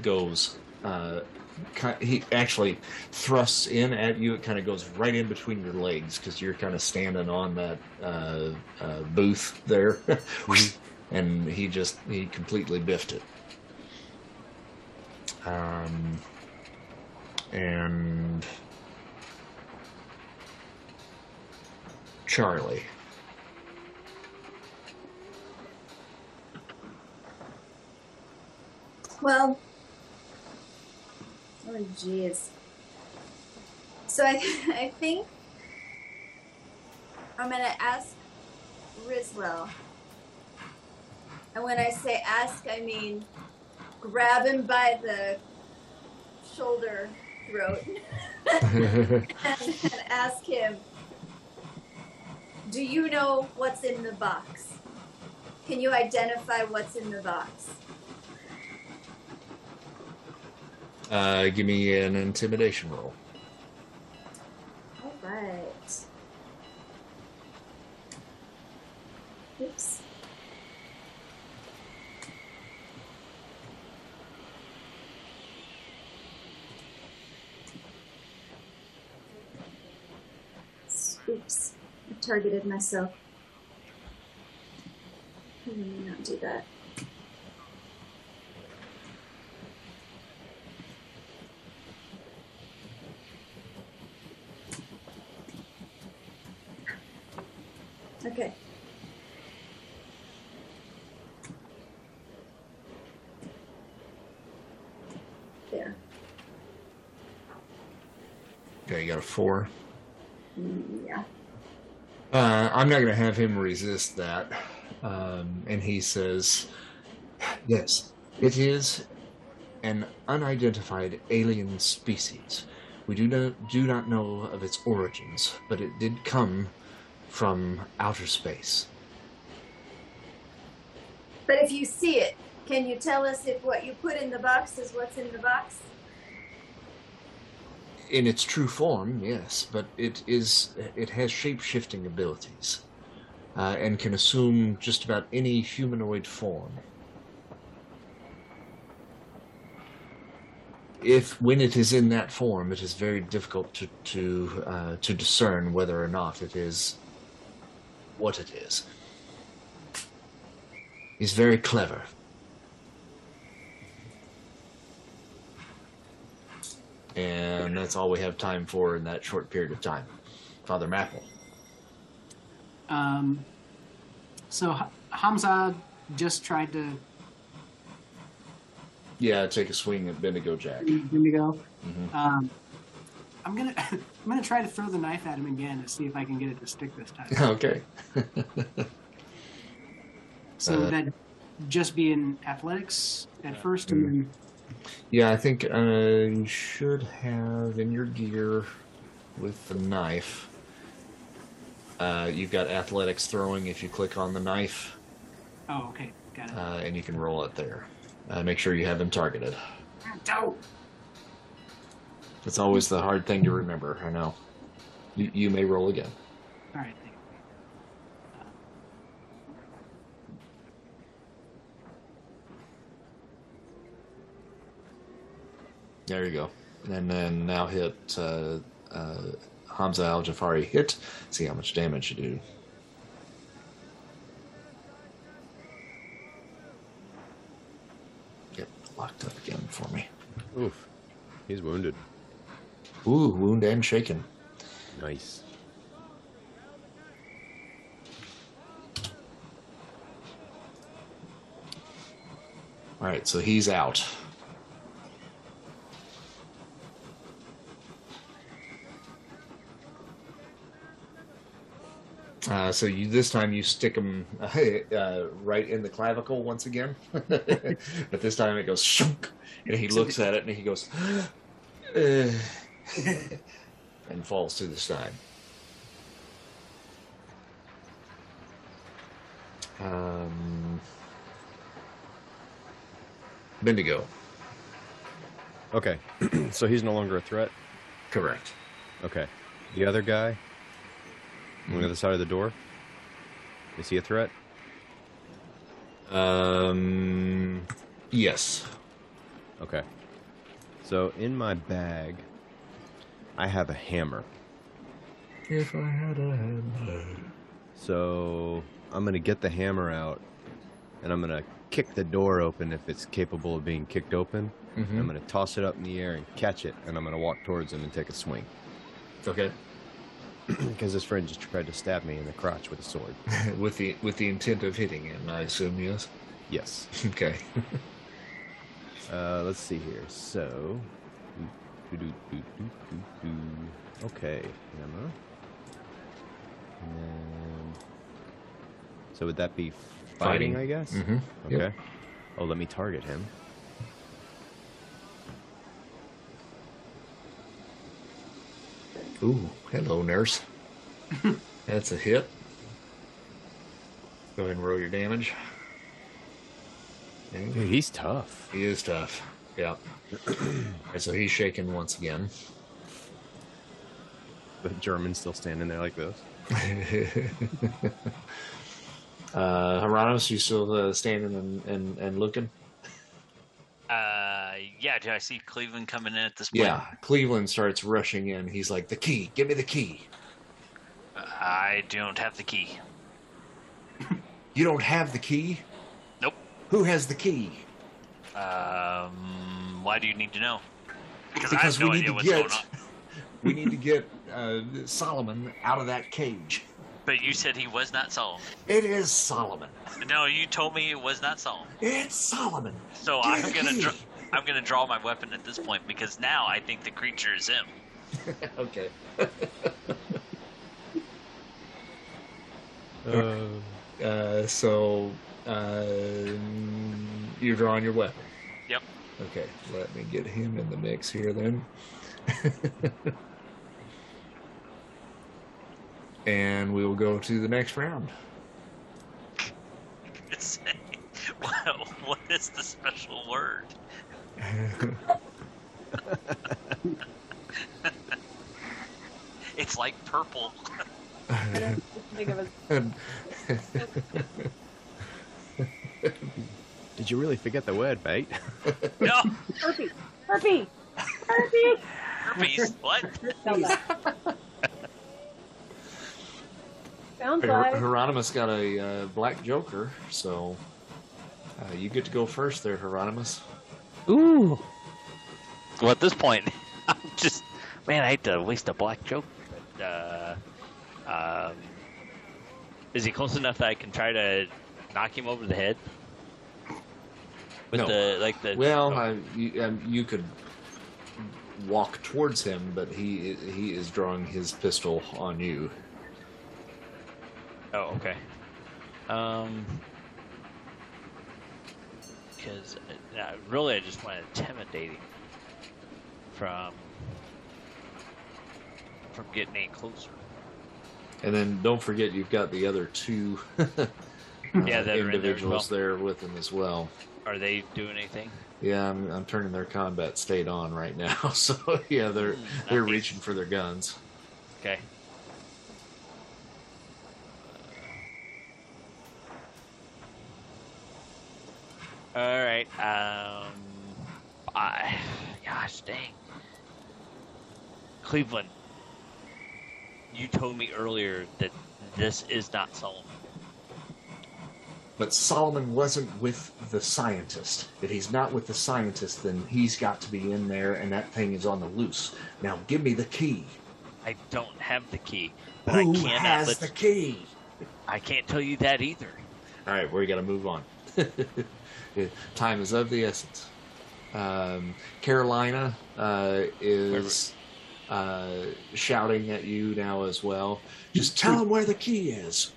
goes. Uh, he actually thrusts in at you. It kind of goes right in between your legs because you're kind of standing on that uh, uh, booth there, and he just he completely biffed it. Um, and Charlie. Well, oh jeez. So I, I think I'm gonna ask Riswell, and when I say ask, I mean grab him by the shoulder throat and, and ask him, "Do you know what's in the box? Can you identify what's in the box?" Uh, give me an intimidation roll. All right. Oops. Oops. Targeted myself. Let me not do that. Okay. There. Okay, you got a four. Mm, yeah. Uh, I'm not going to have him resist that. Um, and he says, Yes, it is an unidentified alien species. We do not, do not know of its origins, but it did come from outer space. But if you see it, can you tell us if what you put in the box is what's in the box? In its true form, yes, but it is it has shape shifting abilities uh, and can assume just about any humanoid form. If when it is in that form, it is very difficult to to uh, to discern whether or not it is what it is. He's very clever. And that's all we have time for in that short period of time. Father Mapple. Um, So Hamza just tried to Yeah, take a swing at Bendigo Jack. Indigo. Mhm. Um, I'm gonna I'm gonna try to throw the knife at him again to see if I can get it to stick this time. okay. So Uh, that just be in athletics at first, and then Yeah, I think uh, you should have in your gear with the knife. Uh, you've got athletics throwing if you click on the knife, oh, okay, got it. uh, and you can roll it there. Uh, make sure you have them targeted. Dope. It's always the hard thing to remember. I know. You, you may roll again. All right. There you go. And then now hit uh, uh, Hamza Al Jafari. Hit. See how much damage you do. Get locked up again for me. Oof. He's wounded. Ooh, wound and shaken. Nice. All right, so he's out. Uh, so you this time you stick him uh, right in the clavicle once again, but this time it goes shunk, and he looks at it and he goes, "Uh," and falls to the side. Um, Bendigo, Okay. so he's no longer a threat? correct. Okay. The other guy on the other side of the door? Is he a threat? Um, yes. Okay. So in my bag, I have a hammer. If I had a hammer. So I'm gonna get the hammer out, and I'm gonna kick the door open if it's capable of being kicked open. Mhm. I'm gonna toss it up in the air and catch it, and I'm gonna walk towards him and take a swing. Okay. Because his friend just tried to stab me in the crotch with a sword. with the with the intent of hitting him, I assume. Yes. Yes. Okay. Uh, let's see here. So, okay, hammer. And then, so would that be fighting? Fighting. I guess. Mhm. Okay. Yep. Oh, let me target him. Ooh, hello, nurse. That's a hit. Go ahead and roll your damage. Dude, he's tough. He is tough. Yep. Alright, so he's shaking once again. The German's still standing there like this. uh, Hieronymus, you still uh, standing and, and, and looking? Uh, yeah. Do I see Cleveland coming in at this point? Yeah. Cleveland starts rushing in. He's like, the key. Give me the key. I don't have the key. You don't have the key? Nope. Who has the key? Um, why do you need to know? Because, Because I have no we need to get we need to get uh, Solomon out of that cage. But you said he was not Solomon. It is Solomon. No, you told me it was not Solomon. It's Solomon. So Give I'm gonna dr- I'm gonna draw my weapon at this point because now I think the creature is him. okay. Uh, Uh, so uh, you're drawing your weapon. Yep. Okay. Let me get him in the mix here then. and we will go to the next round. It's what, what is the special word? It's like purple. I don't think of it. And- did you really forget the word, mate? No, Herpes. Herpes. Herpes. herpes. What? Tell that. Sounds Hier- like. Hieronymus got a uh, black joker, so uh, you get to go first there, Hieronymus. Ooh. Well, at this point, I'm just man. I hate to waste a black joke, but uh, um, Is he close enough that I can try to knock him over the head? With No. the like the Well, oh, I, you, um, you could walk towards him, but he he is drawing his pistol on you. oh okay. Um, because uh, really I just want to intimidate him from from getting any closer. And then don't forget you've got the other two uh, Yeah, that are in there individuals well. there with him as well. Are they doing anything? Yeah, I'm, I'm turning their combat state on right now. So yeah, they're they're Nice. reaching for their guns. Okay. All right. Um. I. Gosh dang. Cleveland. You told me earlier that this is not Solomon. But Solomon wasn't with the scientist. If he's not with the scientist, then he's got to be in there, and that thing is on the loose. Now give me the key. I don't have the key, but Who I cannot has let. the key? I can't tell you that either. All right, we got to move on. Yeah, Time is of the essence. Um, Carolina uh, is uh, shouting at you now as well. Just tell him where the key is.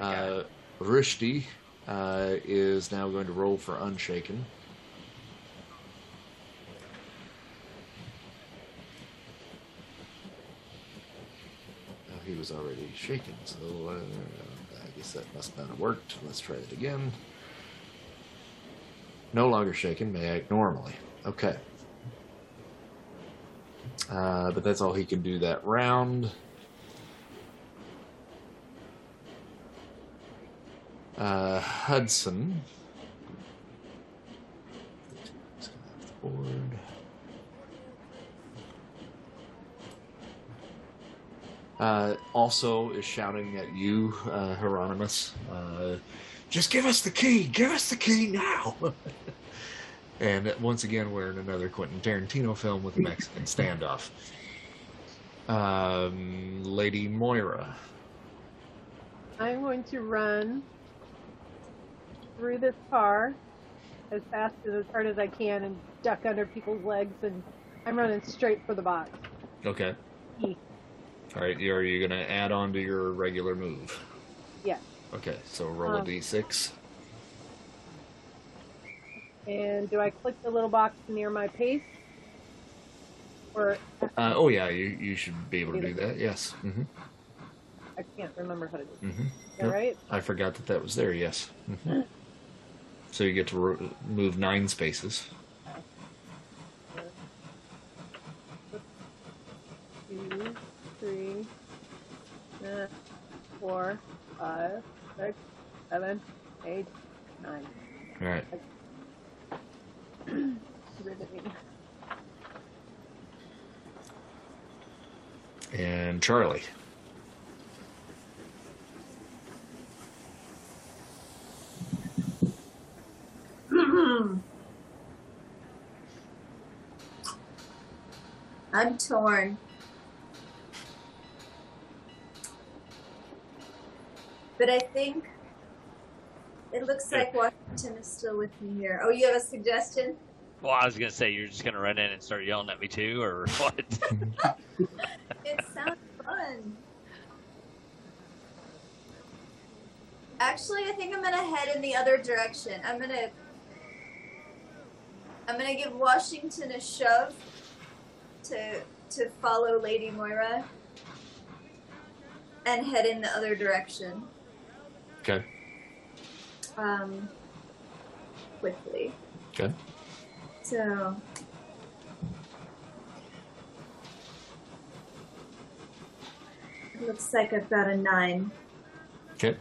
Oh. Uh, Rushdie uh, is now going to roll for Unshaken. Oh, he was already shaken, so uh, I guess that must not have worked. Let's try it again. No longer shaken, may act normally. Okay. Uh, but that's all he can do that round. Uh, Hudson. Board. Uh, also is shouting at you, uh, Hieronymus. Just give us the key! Give us the key now! and once again, we're in another Quentin Tarantino film with a Mexican standoff. Um, Lady Moira. I'm going to run through this car as fast and as hard as I can and duck under people's legs and I'm running straight for the box. Okay. E. All right. Are you going to add on to your regular move? Yeah. Okay. So roll a Um, d6. And do I click the little box near my pace? Or Uh, oh yeah, you you should be able to do that. Yes. hmm I can't remember how to do it. hmm Is that Yep. right? I forgot that that was there. Yes. hmm so you get to ro- move nine spaces. Two, three, four, five, six, seven, eight, nine. All right. And Charlie. I'm torn. But I think it looks like Washington is still with me here. Oh, you have a suggestion? Well, I was gonna say you're just gonna run in and start yelling at me too, or what? It sounds fun. Actually, I think I'm gonna head in the other direction. I'm gonna I'm gonna give Washington a shove to to follow Lady Moira and head in the other direction. Okay. Um quickly. Okay. So it looks like I've got a nine. Okay.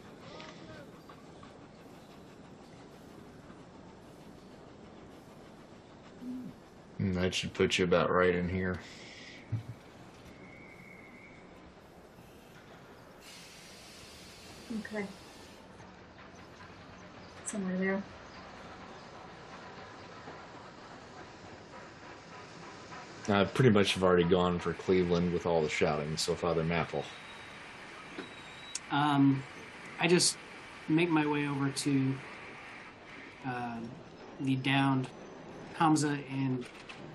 And that should put you about right in here. Okay. Somewhere there. I pretty much have already gone for Cleveland with all the shouting, so Father Mapple. Um, I just make my way over to uh, the downed Hamza and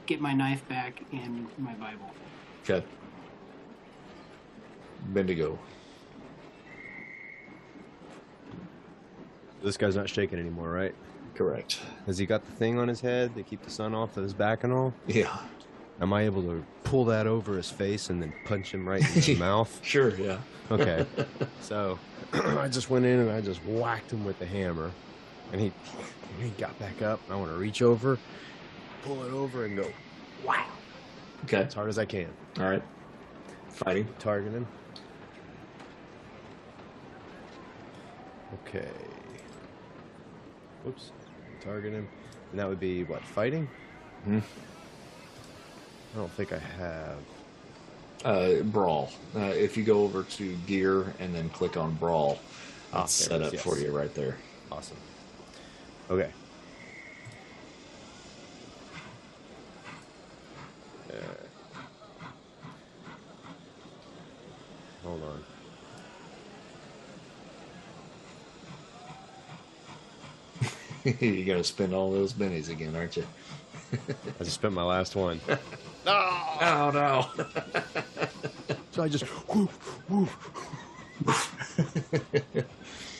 get my knife back and my Bible. Okay. Bendigo. This guy's not shaking anymore, right? Correct. Has he got the thing on his head to keep the sun off of his back and all? Yeah. Am I able to pull that over his face and then punch him right in the mouth? Sure. Yeah. Okay. So I just went in and I just whacked him with the hammer, and he he got back up. I want to reach over, pull it over, and go wow Okay. as hard as I can. All right. Fighting. Targeting. Okay. Whoops. Target him. And that would be what? Fighting? Hmm. I don't think I have. Uh, brawl. Uh, if you go over to gear and then click on brawl, it's there set it up is, for you right there. Awesome. Okay. Uh, hold on. You're gonna spend all those bennies again, aren't you? I just spent my last one. Oh no! So I just whoof.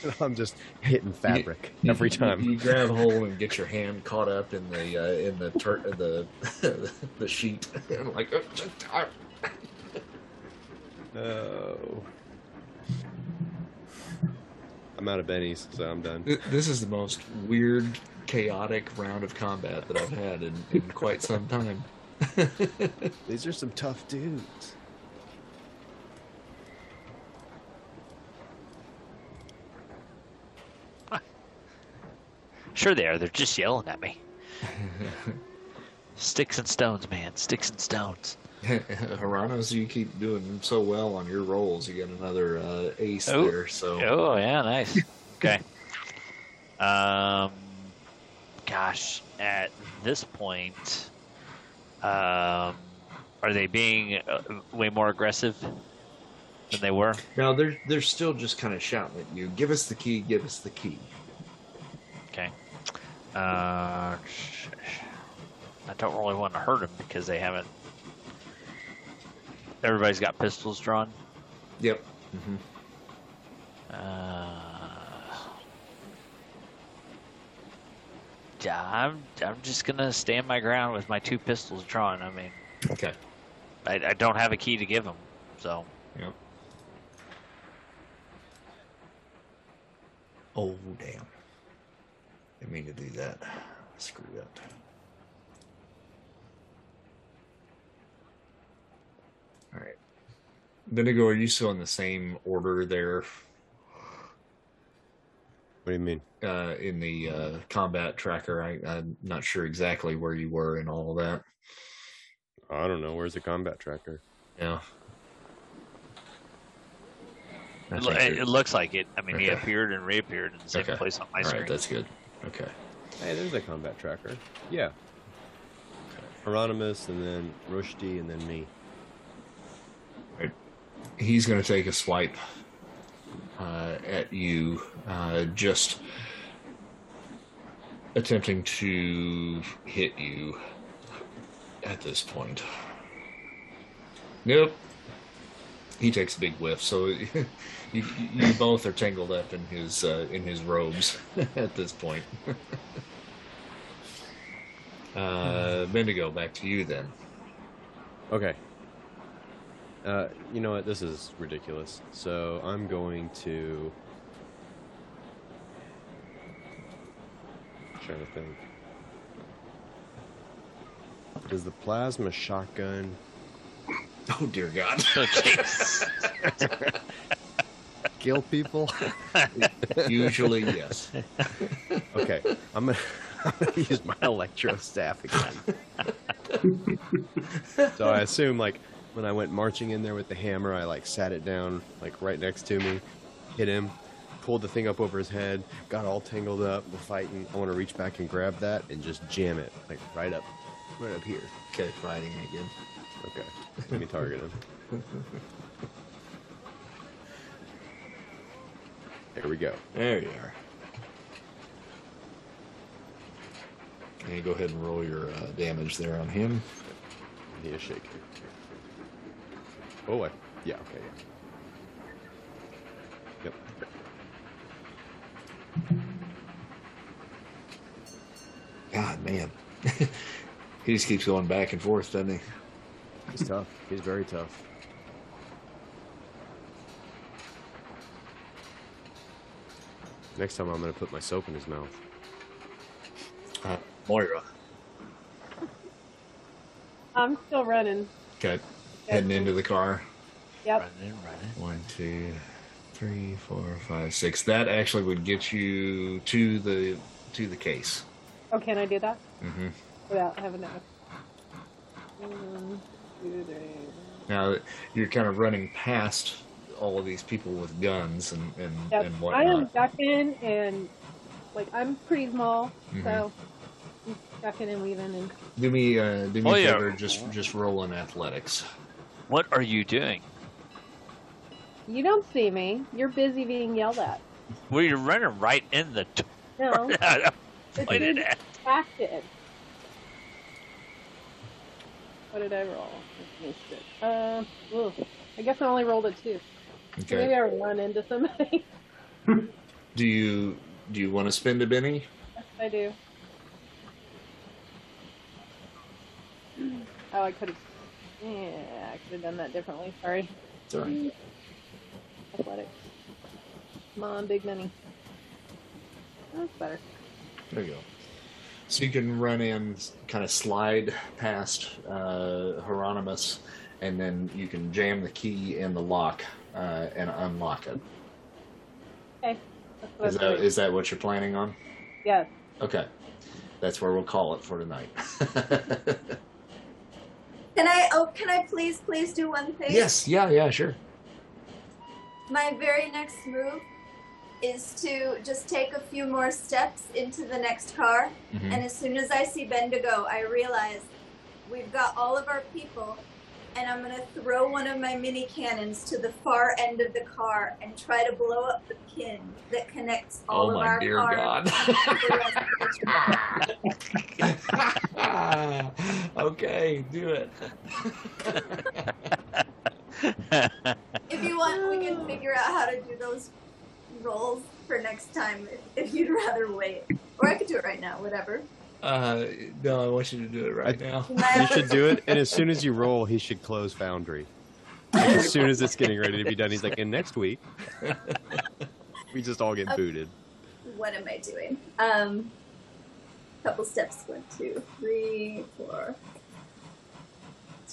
And I'm just hitting fabric every You- time. You, grab hold and get your hand caught up in the uh, in the tur- the the sheet, and like oh, No. I'm out of bennies, so I'm done. This is the most weird, chaotic round of combat that I've had in, in quite some time. These are some tough dudes. Sure they are. They're just yelling at me. Sticks and stones, man. Sticks and stones. Hieronymus, you keep doing so well on your rolls. You got another uh, ace Oh. there. So Oh yeah, nice. Okay. Um, gosh, at this point, um, are they being uh, way more aggressive than they were? No, they're they're still just kind of shouting at you. Give us the key. Give us the key. Okay. Uh, I don't really want to hurt them because they haven't. Everybody's got pistols drawn. Yep. Mm-hmm. Uh, yeah, I'm. I'm just gonna stand my ground with my two pistols drawn. I mean, Okay. I, I don't have a key to give them, so Yep. Oh damn! Didn't mean to do that. Screwed up. All right. Bendigo, are you still in the same order there What do you mean? uh, in the uh, combat tracker? I, I'm not sure exactly where you were and all of that. I don't know. Where's the combat tracker? Yeah. It, think it, it looks like it. I mean, he Okay. appeared and reappeared in the same Okay. place on my all screen. right, that's good. Okay. Hey, there's a combat tracker. Yeah. Hieronymus, and then Rushdie, and then me. He's going to take a swipe uh, at you, uh, just attempting to hit you at this point. Nope. He takes a big whiff, so you, you both are tangled up in his uh, in his robes at this point. uh, Bendigo, back to you then. Okay. Uh, you know what? This is ridiculous. So I'm going to. trying to think. Does the plasma shotgun Oh dear God! Kill people? Usually, yes. Okay, I'm gonna, I'm gonna use my electro staff again. so I assume like when I went marching in there with the hammer, I like sat it down like right next to me, hit him, pulled the thing up over his head, got all tangled up. We're fighting. I want to reach back and grab that and just jam it like right up, right up here. Okay, fighting again. Okay, let me target him. There we go. There you are. And go ahead and roll your uh, damage there on him. Need a shake. Oh, I, yeah, okay, yeah. Yep. God, man. he just keeps going back and forth, doesn't he? He's tough. He's very tough. Next time I'm gonna put my soap in his mouth. Uh, Moira. I'm still running. Okay. Heading into the car. Yep. Running, running. One, two, three, four, five, six. That actually would get you to the to the case. Oh, can I do that Mm-hmm. without having to? One, two, three. Now you're kind of running past all of these people with guns and and, Yep. and I am ducking and like I'm pretty small, Mhm. so I'm ducking and weaving and Do me uh, do me Oh, a yeah. favor, just just roll in athletics. What are you doing? you don't see me. You're busy being yelled at. Well, you're running right in the No, door. it's Pointed being at. distracted. What did I roll? I missed it. Uh, ugh. I guess I only rolled a two. Okay. Maybe I run into somebody. Do you do you want to spend a Benny? yes, I do. Oh, I could have. Yeah, I could have done that differently. Sorry. Sorry. Athletics. Come on, big money. That's better. There you go. So you can run in, kind of slide past uh, Hieronymus, and then you can jam the key in the lock uh, and unlock it. Okay. Is that is that what you're planning on? Yes. Okay, that's where we'll call it for tonight. Can I? Oh, can I please, please do one thing? yes. Yeah. Yeah. Sure. My very next move is to just take a few more steps into the next car, Mhm. and as soon as I see Bendigo, I realize we've got all of our people, and I'm gonna throw one of my mini cannons to the far end of the car and try to blow up the pin that connects oh all Oh of my our dear cars. God. to the rest okay, do it. If you want, we can figure out how to do those rolls for next time if, if you'd rather wait. Or I could do it right now, whatever. Uh, no, I want you to do it right now. You should do it, and as soon as you roll, he should close Foundry. Like, as soon as it's getting ready to be done, he's like, and next week, we just all get booted. What am I doing? Um, couple steps. One, two, three, four.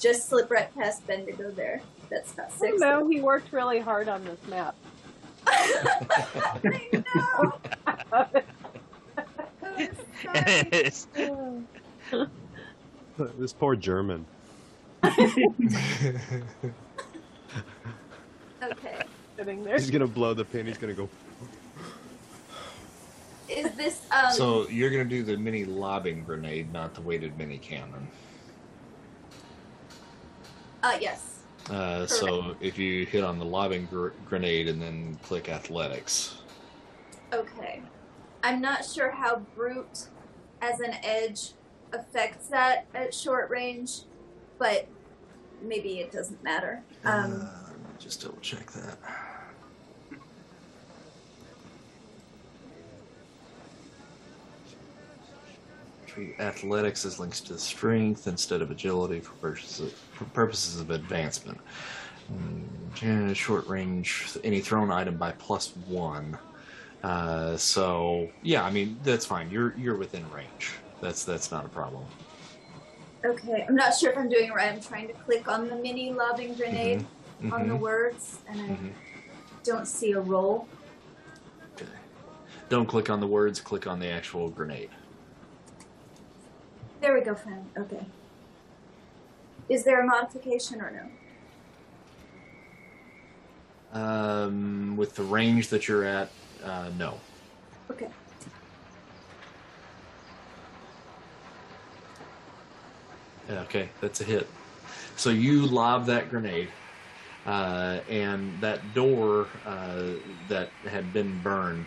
Just slip right past Bendigo there. That's about I six. know he worked really hard on this map. I know. I'm sorry. This poor German. Okay. Sitting there. He's gonna blow the pin. He's gonna go. Is this um? So you're gonna do the mini lobbing grenade, not the weighted mini cannon. uh, yes. Uh, so if you hit on the lobbing gr- grenade and then click athletics, Okay. I'm not sure how brute as an edge affects that at short range, but maybe it doesn't matter. Um, uh, let me just double check that. Treat athletics as links to strength instead of agility for purposes for purposes of advancement. Mm, Short range, any thrown item by plus one. Uh, so yeah, I mean that's fine. You're you're within range. That's that's not a problem. okay. I'm not sure if I'm doing it right. I'm trying to click on the mini lobbing grenade on the Mhm. words, and I Mhm. don't see a roll. Okay. Don't click on the words. Click on the actual grenade. There we go, fine. Okay. Is there a modification or no? Um, with the range that you're at, uh, no. Okay. Yeah, okay, that's a hit. So you lob that grenade, uh, and that door uh, that had been burned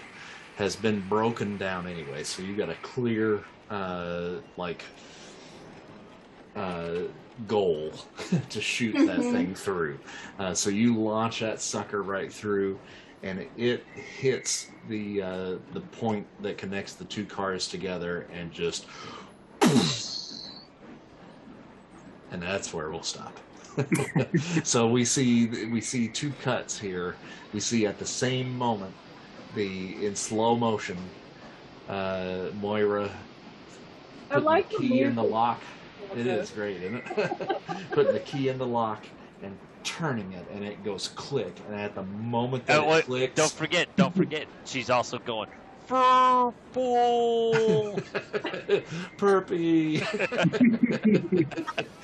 has been broken down anyway. So you got a clear, uh, like, uh, goal to shoot that thing through. Uh, so you launch that sucker right through, and it hits the uh, the point that connects the two cars together, and just, and that's where we'll stop. so we see we see two cuts here. We see at the same moment the in slow motion uh, Moira I putting like the the key in the lock. It is great, isn't it? putting the key in the lock and turning it, and it goes click. And at the moment that Oh, it clicks, don't forget, don't forget, she's also going purple. Perpy.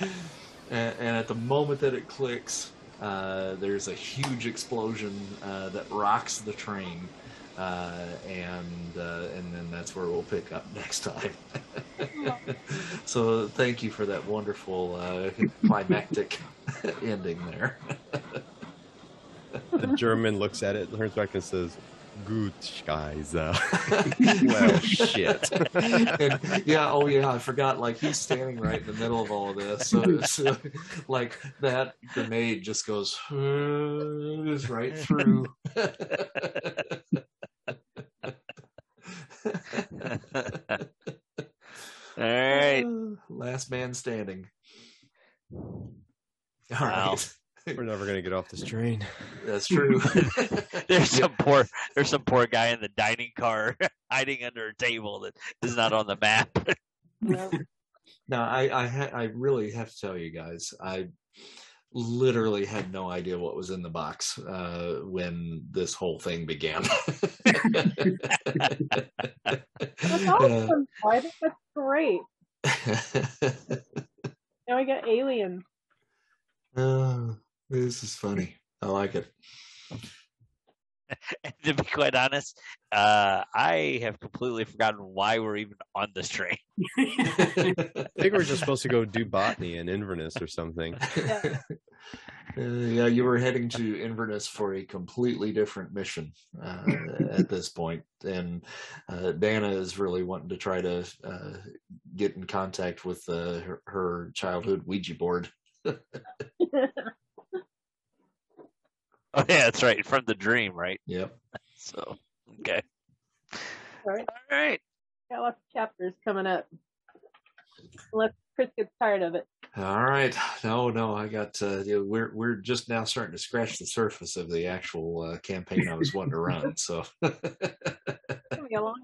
and, and at the moment that it clicks, uh, there's a huge explosion uh, that rocks the train, uh, and uh, and then that's where we'll pick up next time. so thank you for that wonderful uh, climactic ending there. The German looks at it, turns back and says, "Good guys." Well, shit. and, yeah, oh yeah, I forgot. Like he's standing right in the middle of all of this, so, so like that grenade just goes just right through. All right. last man standing. All right, Wow. We're never gonna get off this train. that's true. There's some poor there's some poor guy in the dining car hiding under a table that is not on the map. Yeah. No, I I, ha- I really have to tell you guys, I literally had no idea what was in the box uh, when this whole thing began. That's awesome. I think that's great. Now we got aliens. Oh, this is funny. I like it. And to be quite honest, uh, I have completely forgotten why we're even on this train. I think we're just supposed to go do botany in Inverness or something. Yeah. Uh, yeah, you were heading to Inverness for a completely different mission uh, at this point, and uh, Dana is really wanting to try to uh, get in contact with uh, her, her childhood Ouija board. Oh yeah, that's right, from the dream, right? Yep. So okay. All right. All right. Got lots of chapters coming up. Unless Chris gets tired of it. All right. No, no, I got. Uh, you know, we're we're just now starting to scratch the surface of the actual uh, campaign I was wanting to run. So. Coming along.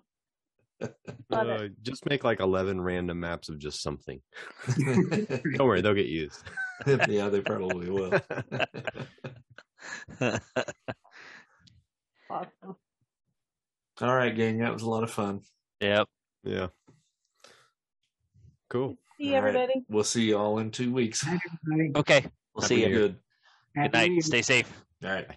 Love it. Uh, just make like 11 random maps of just something. Don't worry, they'll get used. yeah, they probably will awesome. All right, gang. That was a lot of fun. Yep. Yeah. Cool. See everybody. We'll see you all in two weeks. Okay. We'll Happy see you. Good. Good night. Stay safe. All right.